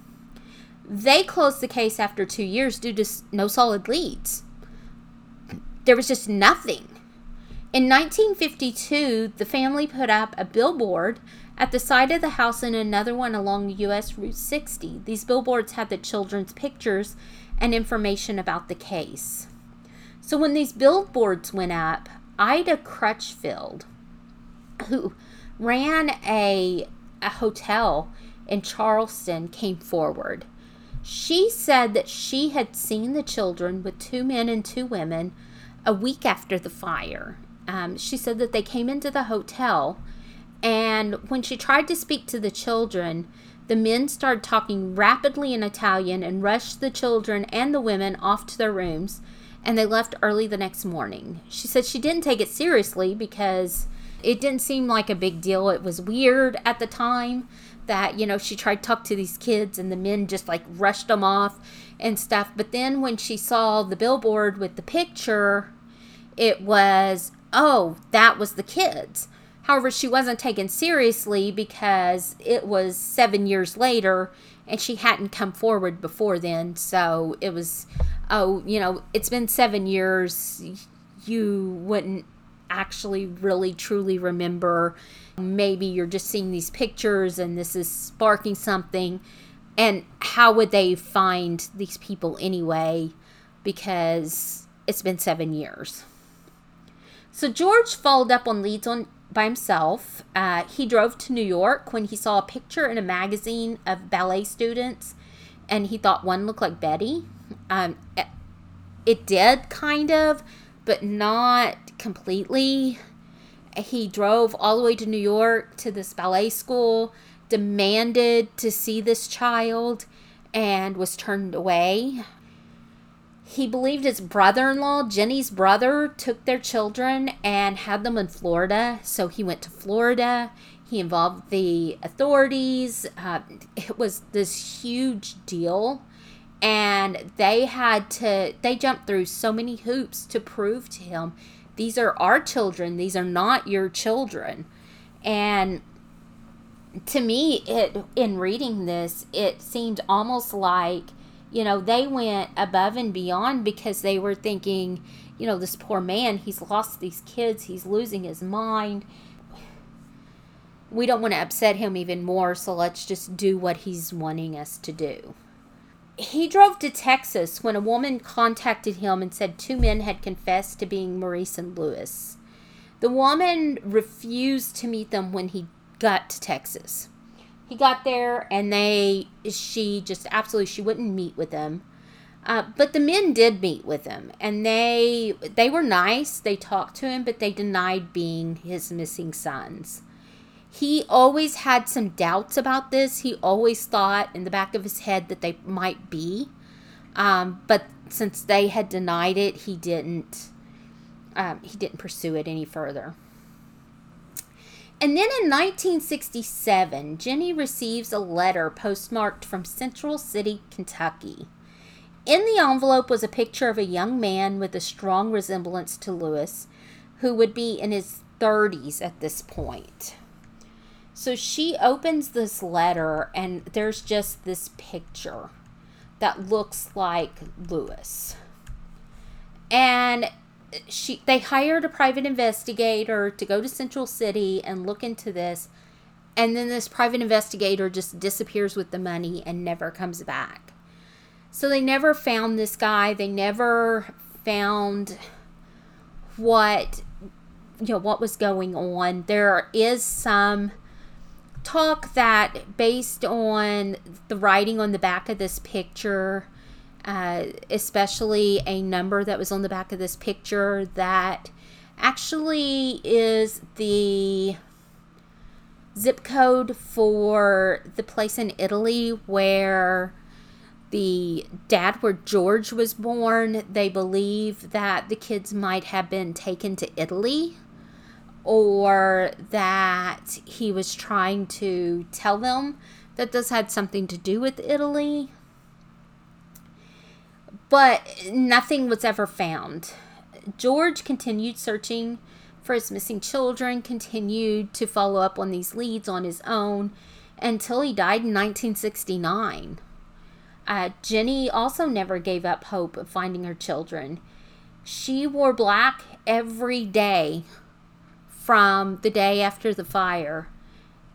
They closed the case after 2 years due to no solid leads. There was just nothing. In 1952, the family put up a billboard at the side of the house and another one along US Route 60, these billboards had the children's pictures and information about the case. So when these billboards went up, Ida Crutchfield, who ran a, a hotel in Charleston, came forward. She said that she had seen the children with two men and two women a week after the fire. Um, she said that they came into the hotel, and when she tried to speak to the children, the men started talking rapidly in Italian and rushed the children and the women off to their rooms, and they left early the next morning. She said she didn't take it seriously because it didn't seem like a big deal. It was weird at the time that, you know, she tried to talk to these kids and the men just like rushed them off and stuff. But then when she saw the billboard with the picture, it was, oh, that was the kids. However, she wasn't taken seriously because it was seven years later and she hadn't come forward before then. So it was, oh, you know, it's been seven years. You wouldn't actually really truly remember. Maybe you're just seeing these pictures and this is sparking something. And how would they find these people anyway? Because it's been seven years. So George followed up on leads on by himself. Uh, he drove to New York when he saw a picture in a magazine of ballet students, and he thought one looked like Betty. Um, it, it did kind of, but not completely. He drove all the way to New York to this ballet school, demanded to see this child, and was turned away he believed his brother in law, Jenny's brother, took their children and had them in Florida. So he went to Florida. He involved the authorities. Uh, it was this huge deal. And they had to, they jumped through so many hoops to prove to him these are our children, these are not your children. And to me, it in reading this, it seemed almost like you know, they went above and beyond because they were thinking, you know, this poor man, he's lost these kids, he's losing his mind. We don't want to upset him even more, so let's just do what he's wanting us to do. He drove to Texas when a woman contacted him and said two men had confessed to being Maurice and Louis. The woman refused to meet them when he got to Texas he got there and they she just absolutely she wouldn't meet with him. Uh, but the men did meet with him and they they were nice. They talked to him but they denied being his missing sons. He always had some doubts about this. He always thought in the back of his head that they might be. Um, but since they had denied it he didn't um, he didn't pursue it any further and then in 1967, Jenny receives a letter postmarked from Central City, Kentucky. In the envelope was a picture of a young man with a strong resemblance to Louis, who would be in his 30s at this point. So she opens this letter, and there's just this picture that looks like Louis. And she they hired a private investigator to go to Central City and look into this and then this private investigator just disappears with the money and never comes back. So they never found this guy. They never found what you know what was going on. There is some talk that based on the writing on the back of this picture uh, especially a number that was on the back of this picture that actually is the zip code for the place in Italy where the dad where George was born. They believe that the kids might have been taken to Italy or that he was trying to tell them that this had something to do with Italy but nothing was ever found. George continued searching for his missing children, continued to follow up on these leads on his own until he died in 1969. Uh, Jenny also never gave up hope of finding her children. She wore black every day from the day after the fire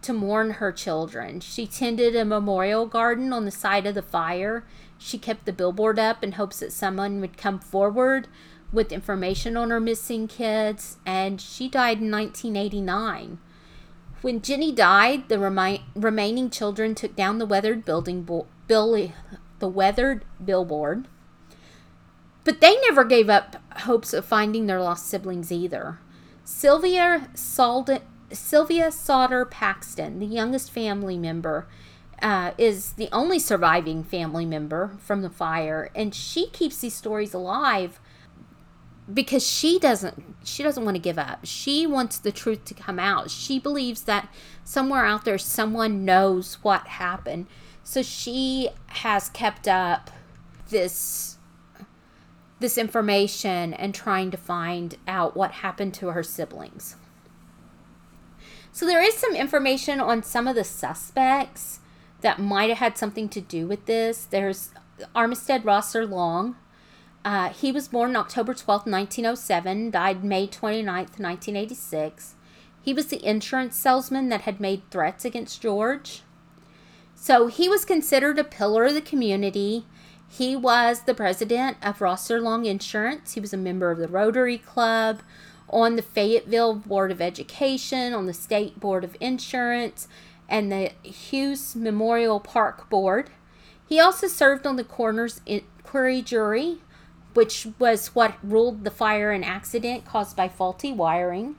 to mourn her children. She tended a memorial garden on the side of the fire she kept the billboard up in hopes that someone would come forward with information on her missing kids, and she died in 1989. When Jenny died, the remi- remaining children took down the weathered building bo- the weathered billboard. But they never gave up hopes of finding their lost siblings either. Sylvia Salden, Sylvia Sodder Paxton, the youngest family member, uh, is the only surviving family member from the fire, and she keeps these stories alive because she doesn't she doesn't want to give up. She wants the truth to come out. She believes that somewhere out there someone knows what happened. So she has kept up this this information and trying to find out what happened to her siblings. So there is some information on some of the suspects that might have had something to do with this. There's Armistead Rosser Long. Uh, he was born October 12, 1907, died May 29, 1986. He was the insurance salesman that had made threats against George. So he was considered a pillar of the community. He was the president of Rosser Long Insurance. He was a member of the Rotary Club, on the Fayetteville Board of Education, on the State Board of Insurance, and the Hughes Memorial Park Board. He also served on the coroner's inquiry jury, which was what ruled the fire an accident caused by faulty wiring.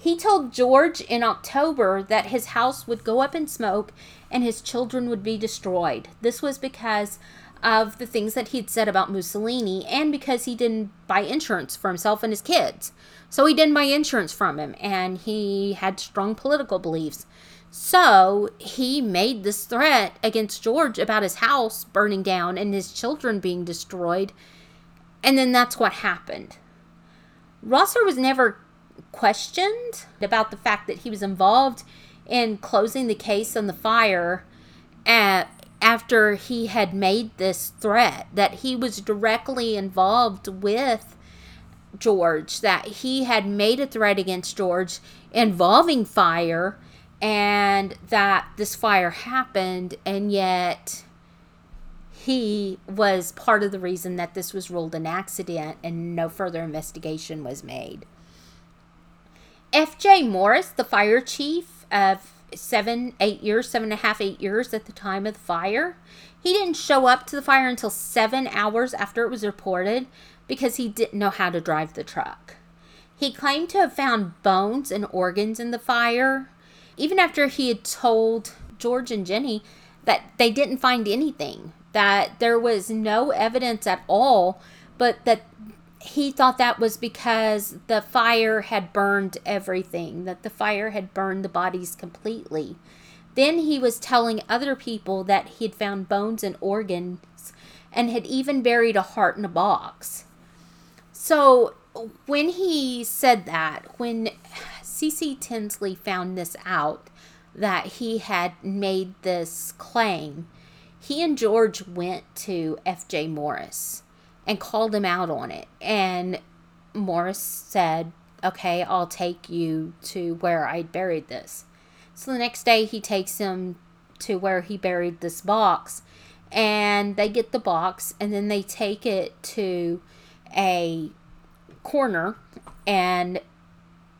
He told George in October that his house would go up in smoke and his children would be destroyed. This was because of the things that he'd said about Mussolini and because he didn't buy insurance for himself and his kids. So he didn't buy insurance from him and he had strong political beliefs. So he made this threat against George about his house burning down and his children being destroyed. And then that's what happened. Rosser was never questioned about the fact that he was involved in closing the case on the fire at, after he had made this threat, that he was directly involved with George, that he had made a threat against George involving fire and that this fire happened, and yet he was part of the reason that this was ruled an accident and no further investigation was made. F.J. Morris, the fire chief of seven, eight years, seven and a half, eight years at the time of the fire, he didn't show up to the fire until seven hours after it was reported because he didn't know how to drive the truck. He claimed to have found bones and organs in the fire, even after he had told George and Jenny that they didn't find anything, that there was no evidence at all, but that he thought that was because the fire had burned everything, that the fire had burned the bodies completely. Then he was telling other people that he had found bones and organs and had even buried a heart in a box. So when he said that, when C.C. Tinsley found this out that he had made this claim, he and George went to F.J. Morris and called him out on it. And Morris said, Okay, I'll take you to where I buried this. So the next day, he takes him to where he buried this box, and they get the box, and then they take it to a corner, and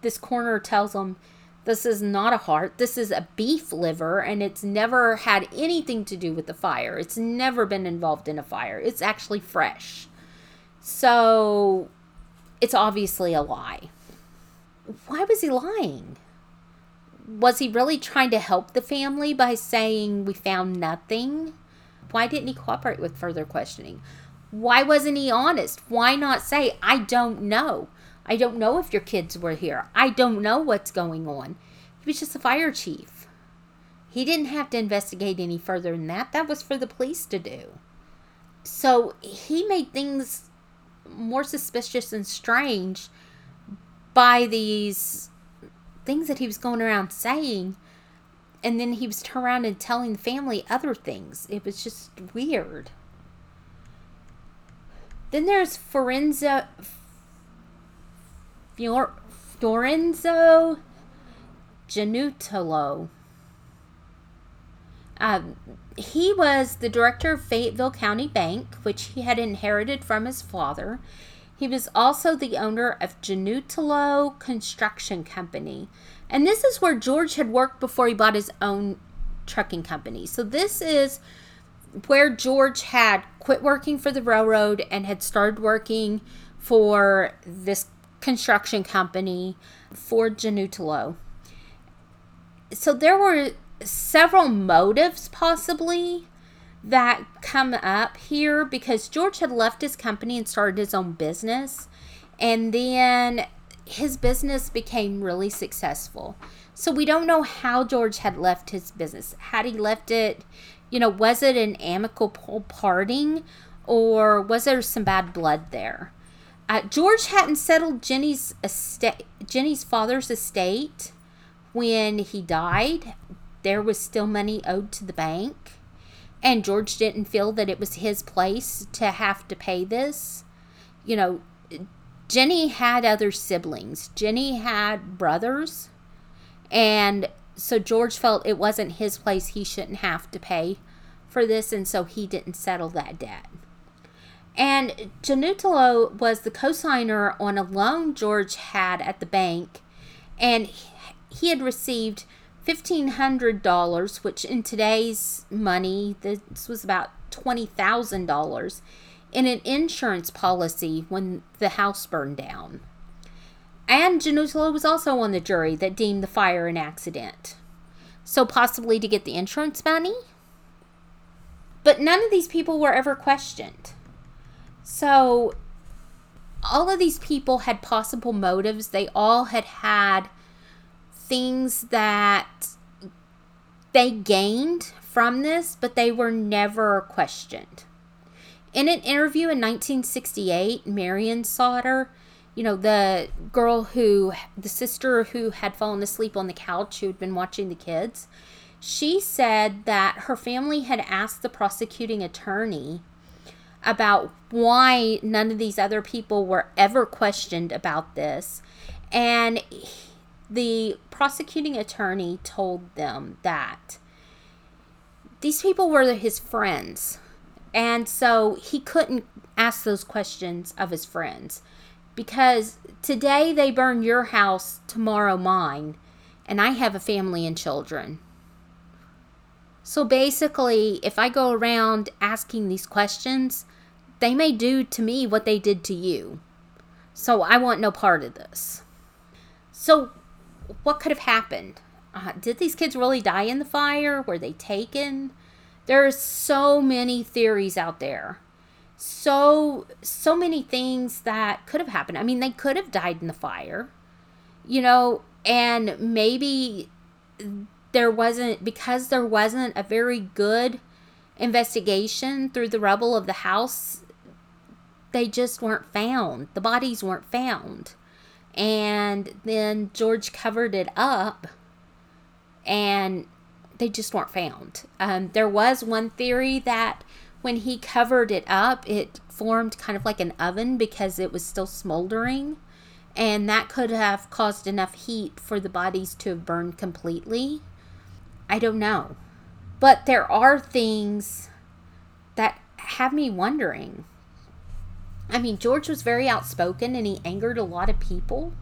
this coroner tells them this is not a heart, this is a beef liver, and it's never had anything to do with the fire. It's never been involved in a fire. It's actually fresh. So it's obviously a lie. Why was he lying? Was he really trying to help the family by saying we found nothing? Why didn't he cooperate with further questioning? Why wasn't he honest? Why not say, I don't know? I don't know if your kids were here. I don't know what's going on. He was just a fire chief. He didn't have to investigate any further than that. That was for the police to do. So he made things more suspicious and strange by these things that he was going around saying and then he was turning around and telling the family other things it was just weird then there's Forenzo Fior, Fiorenzo Giannutolo. Um, he was the director of Fayetteville County Bank, which he had inherited from his father. He was also the owner of Giannutolo Construction Company. And this is where George had worked before he bought his own trucking company. So this is where George had quit working for the railroad and had started working for this construction company for Janutalo. So there were several motives possibly that come up here because George had left his company and started his own business. And then his business became really successful. So we don't know how George had left his business. Had he left it, you know, was it an amicable parting or was there some bad blood there? Uh, George hadn't settled Jenny's estate, Jenny's father's estate when he died. There was still money owed to the bank, and George didn't feel that it was his place to have to pay this. You know, Jenny had other siblings. Jenny had brothers, and so George felt it wasn't his place. He shouldn't have to pay for this, and so he didn't settle that debt. And Janutalo was the co-signer on a loan George had at the bank, and he had received $1,500, which in today's money, this was about $20,000, in an insurance policy when the house burned down. And Janutalo was also on the jury that deemed the fire an accident. So possibly to get the insurance money? But none of these people were ever questioned. So, all of these people had possible motives. They all had had things that they gained from this, but they were never questioned. In an interview in 1968, Marion Sodder, you know, the girl who, the sister who had fallen asleep on the couch who had been watching the kids, she said that her family had asked the prosecuting attorney about why none of these other people were ever questioned about this. And the prosecuting attorney told them that these people were his friends. And so he couldn't ask those questions of his friends because today they burn your house, tomorrow mine, and I have a family and children. So basically, if I go around asking these questions, they may do to me what they did to you. So I want no part of this. So, what could have happened? Uh, did these kids really die in the fire? Were they taken? There are so many theories out there. So, so many things that could have happened. I mean, they could have died in the fire, you know, and maybe there wasn't because there wasn't a very good investigation through the rubble of the house they just weren't found. The bodies weren't found. And then george covered it up and they just weren't found. Um, there was one theory that when he covered it up it formed kind of like an oven because it was still smoldering and that could have caused enough heat for the bodies to have burned completely I don't know. But there are things that have me wondering. I mean, George was very outspoken and he angered a lot of people.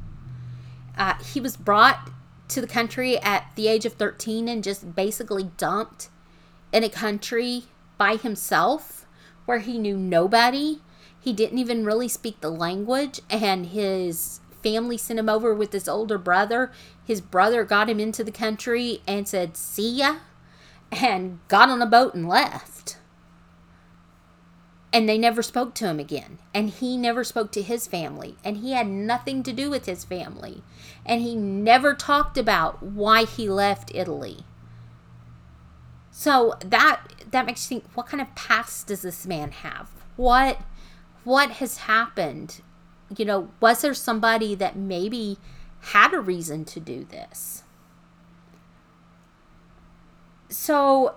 Uh, he was brought to the country at the age of 13 and just basically dumped in a country by himself where he knew nobody. He didn't even really speak the language, and his family sent him over with his older brother. His brother got him into the country and said, See ya, and got on a boat and left. And they never spoke to him again. And he never spoke to his family. And he had nothing to do with his family. And he never talked about why he left Italy. So that that makes you think what kind of past does this man have? What what has happened you know, was there somebody that maybe had a reason to do this? So,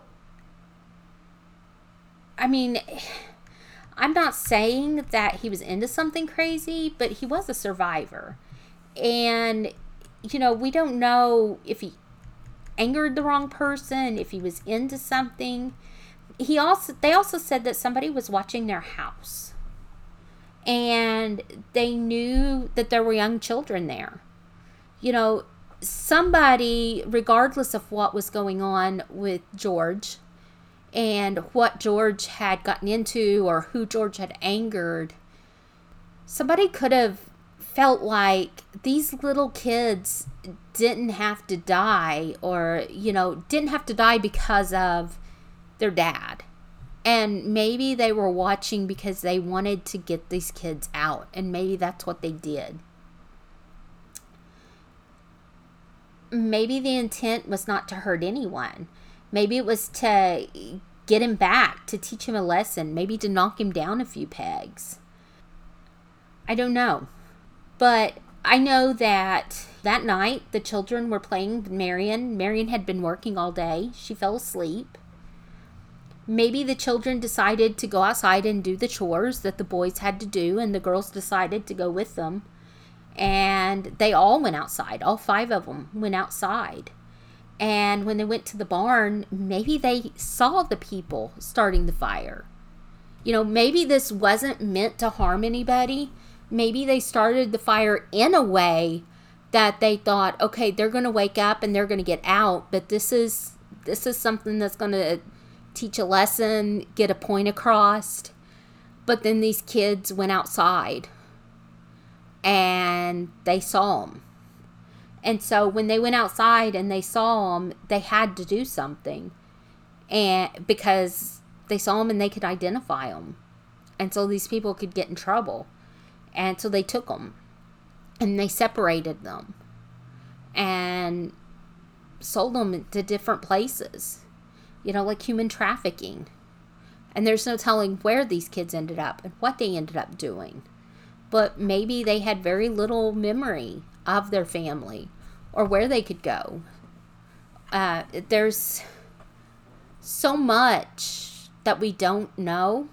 I mean, I'm not saying that he was into something crazy, but he was a survivor. And, you know, we don't know if he angered the wrong person, if he was into something. He also they also said that somebody was watching their house and they knew that there were young children there. You know, somebody, regardless of what was going on with George, and what George had gotten into or who George had angered, somebody could have felt like these little kids didn't have to die or, you know, didn't have to die because of their dad. And maybe they were watching because they wanted to get these kids out, and maybe that's what they did. Maybe the intent was not to hurt anyone. Maybe it was to get him back, to teach him a lesson, maybe to knock him down a few pegs. I don't know. But I know that that night the children were playing Marion. Marion had been working all day. She fell asleep. Maybe the children decided to go outside and do the chores that the boys had to do, and the girls decided to go with them. And they all went outside. All five of them went outside. And when they went to the barn, maybe they saw the people starting the fire. You know, maybe this wasn't meant to harm anybody. Maybe they started the fire in a way that they thought, okay, they're going to wake up and they're going to get out, but this is this is something that's going to teach a lesson, get a point across. But then these kids went outside and they saw them and so when they went outside and they saw them, they had to do something. And because they saw them and they could identify them. And so these people could get in trouble. And so they took them and they separated them and sold them to different places, you know, like human trafficking. And there's no telling where these kids ended up and what they ended up doing. But maybe they had very little memory of their family or where they could go. Uh, there's so much that we don't know,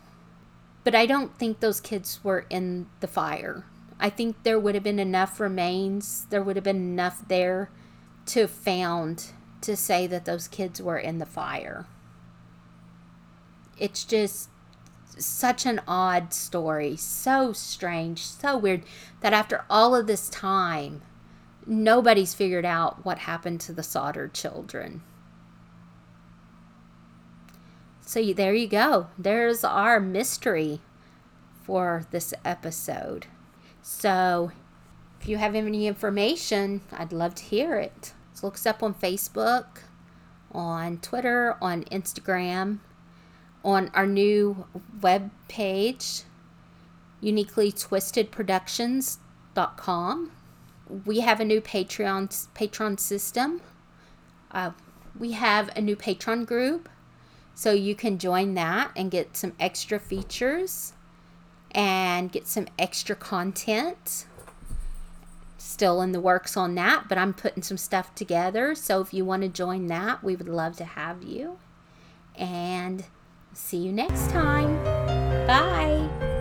but I don't think those kids were in the fire. I think there would have been enough remains, there would have been enough there to found to say that those kids were in the fire. It's just such an odd story, so strange, so weird that after all of this time, nobody's figured out what happened to the Sodder children. So you, there you go. There's our mystery for this episode. So if you have any information, I'd love to hear it. So look us up on Facebook, on Twitter, on Instagram, on our new web page, uniquelytwistedproductions.com. We have a new Patreon Patreon system. Uh, we have a new Patreon group, so you can join that and get some extra features and get some extra content. Still in the works on that, but I'm putting some stuff together. So if you want to join that, we would love to have you. And See you next time. Bye.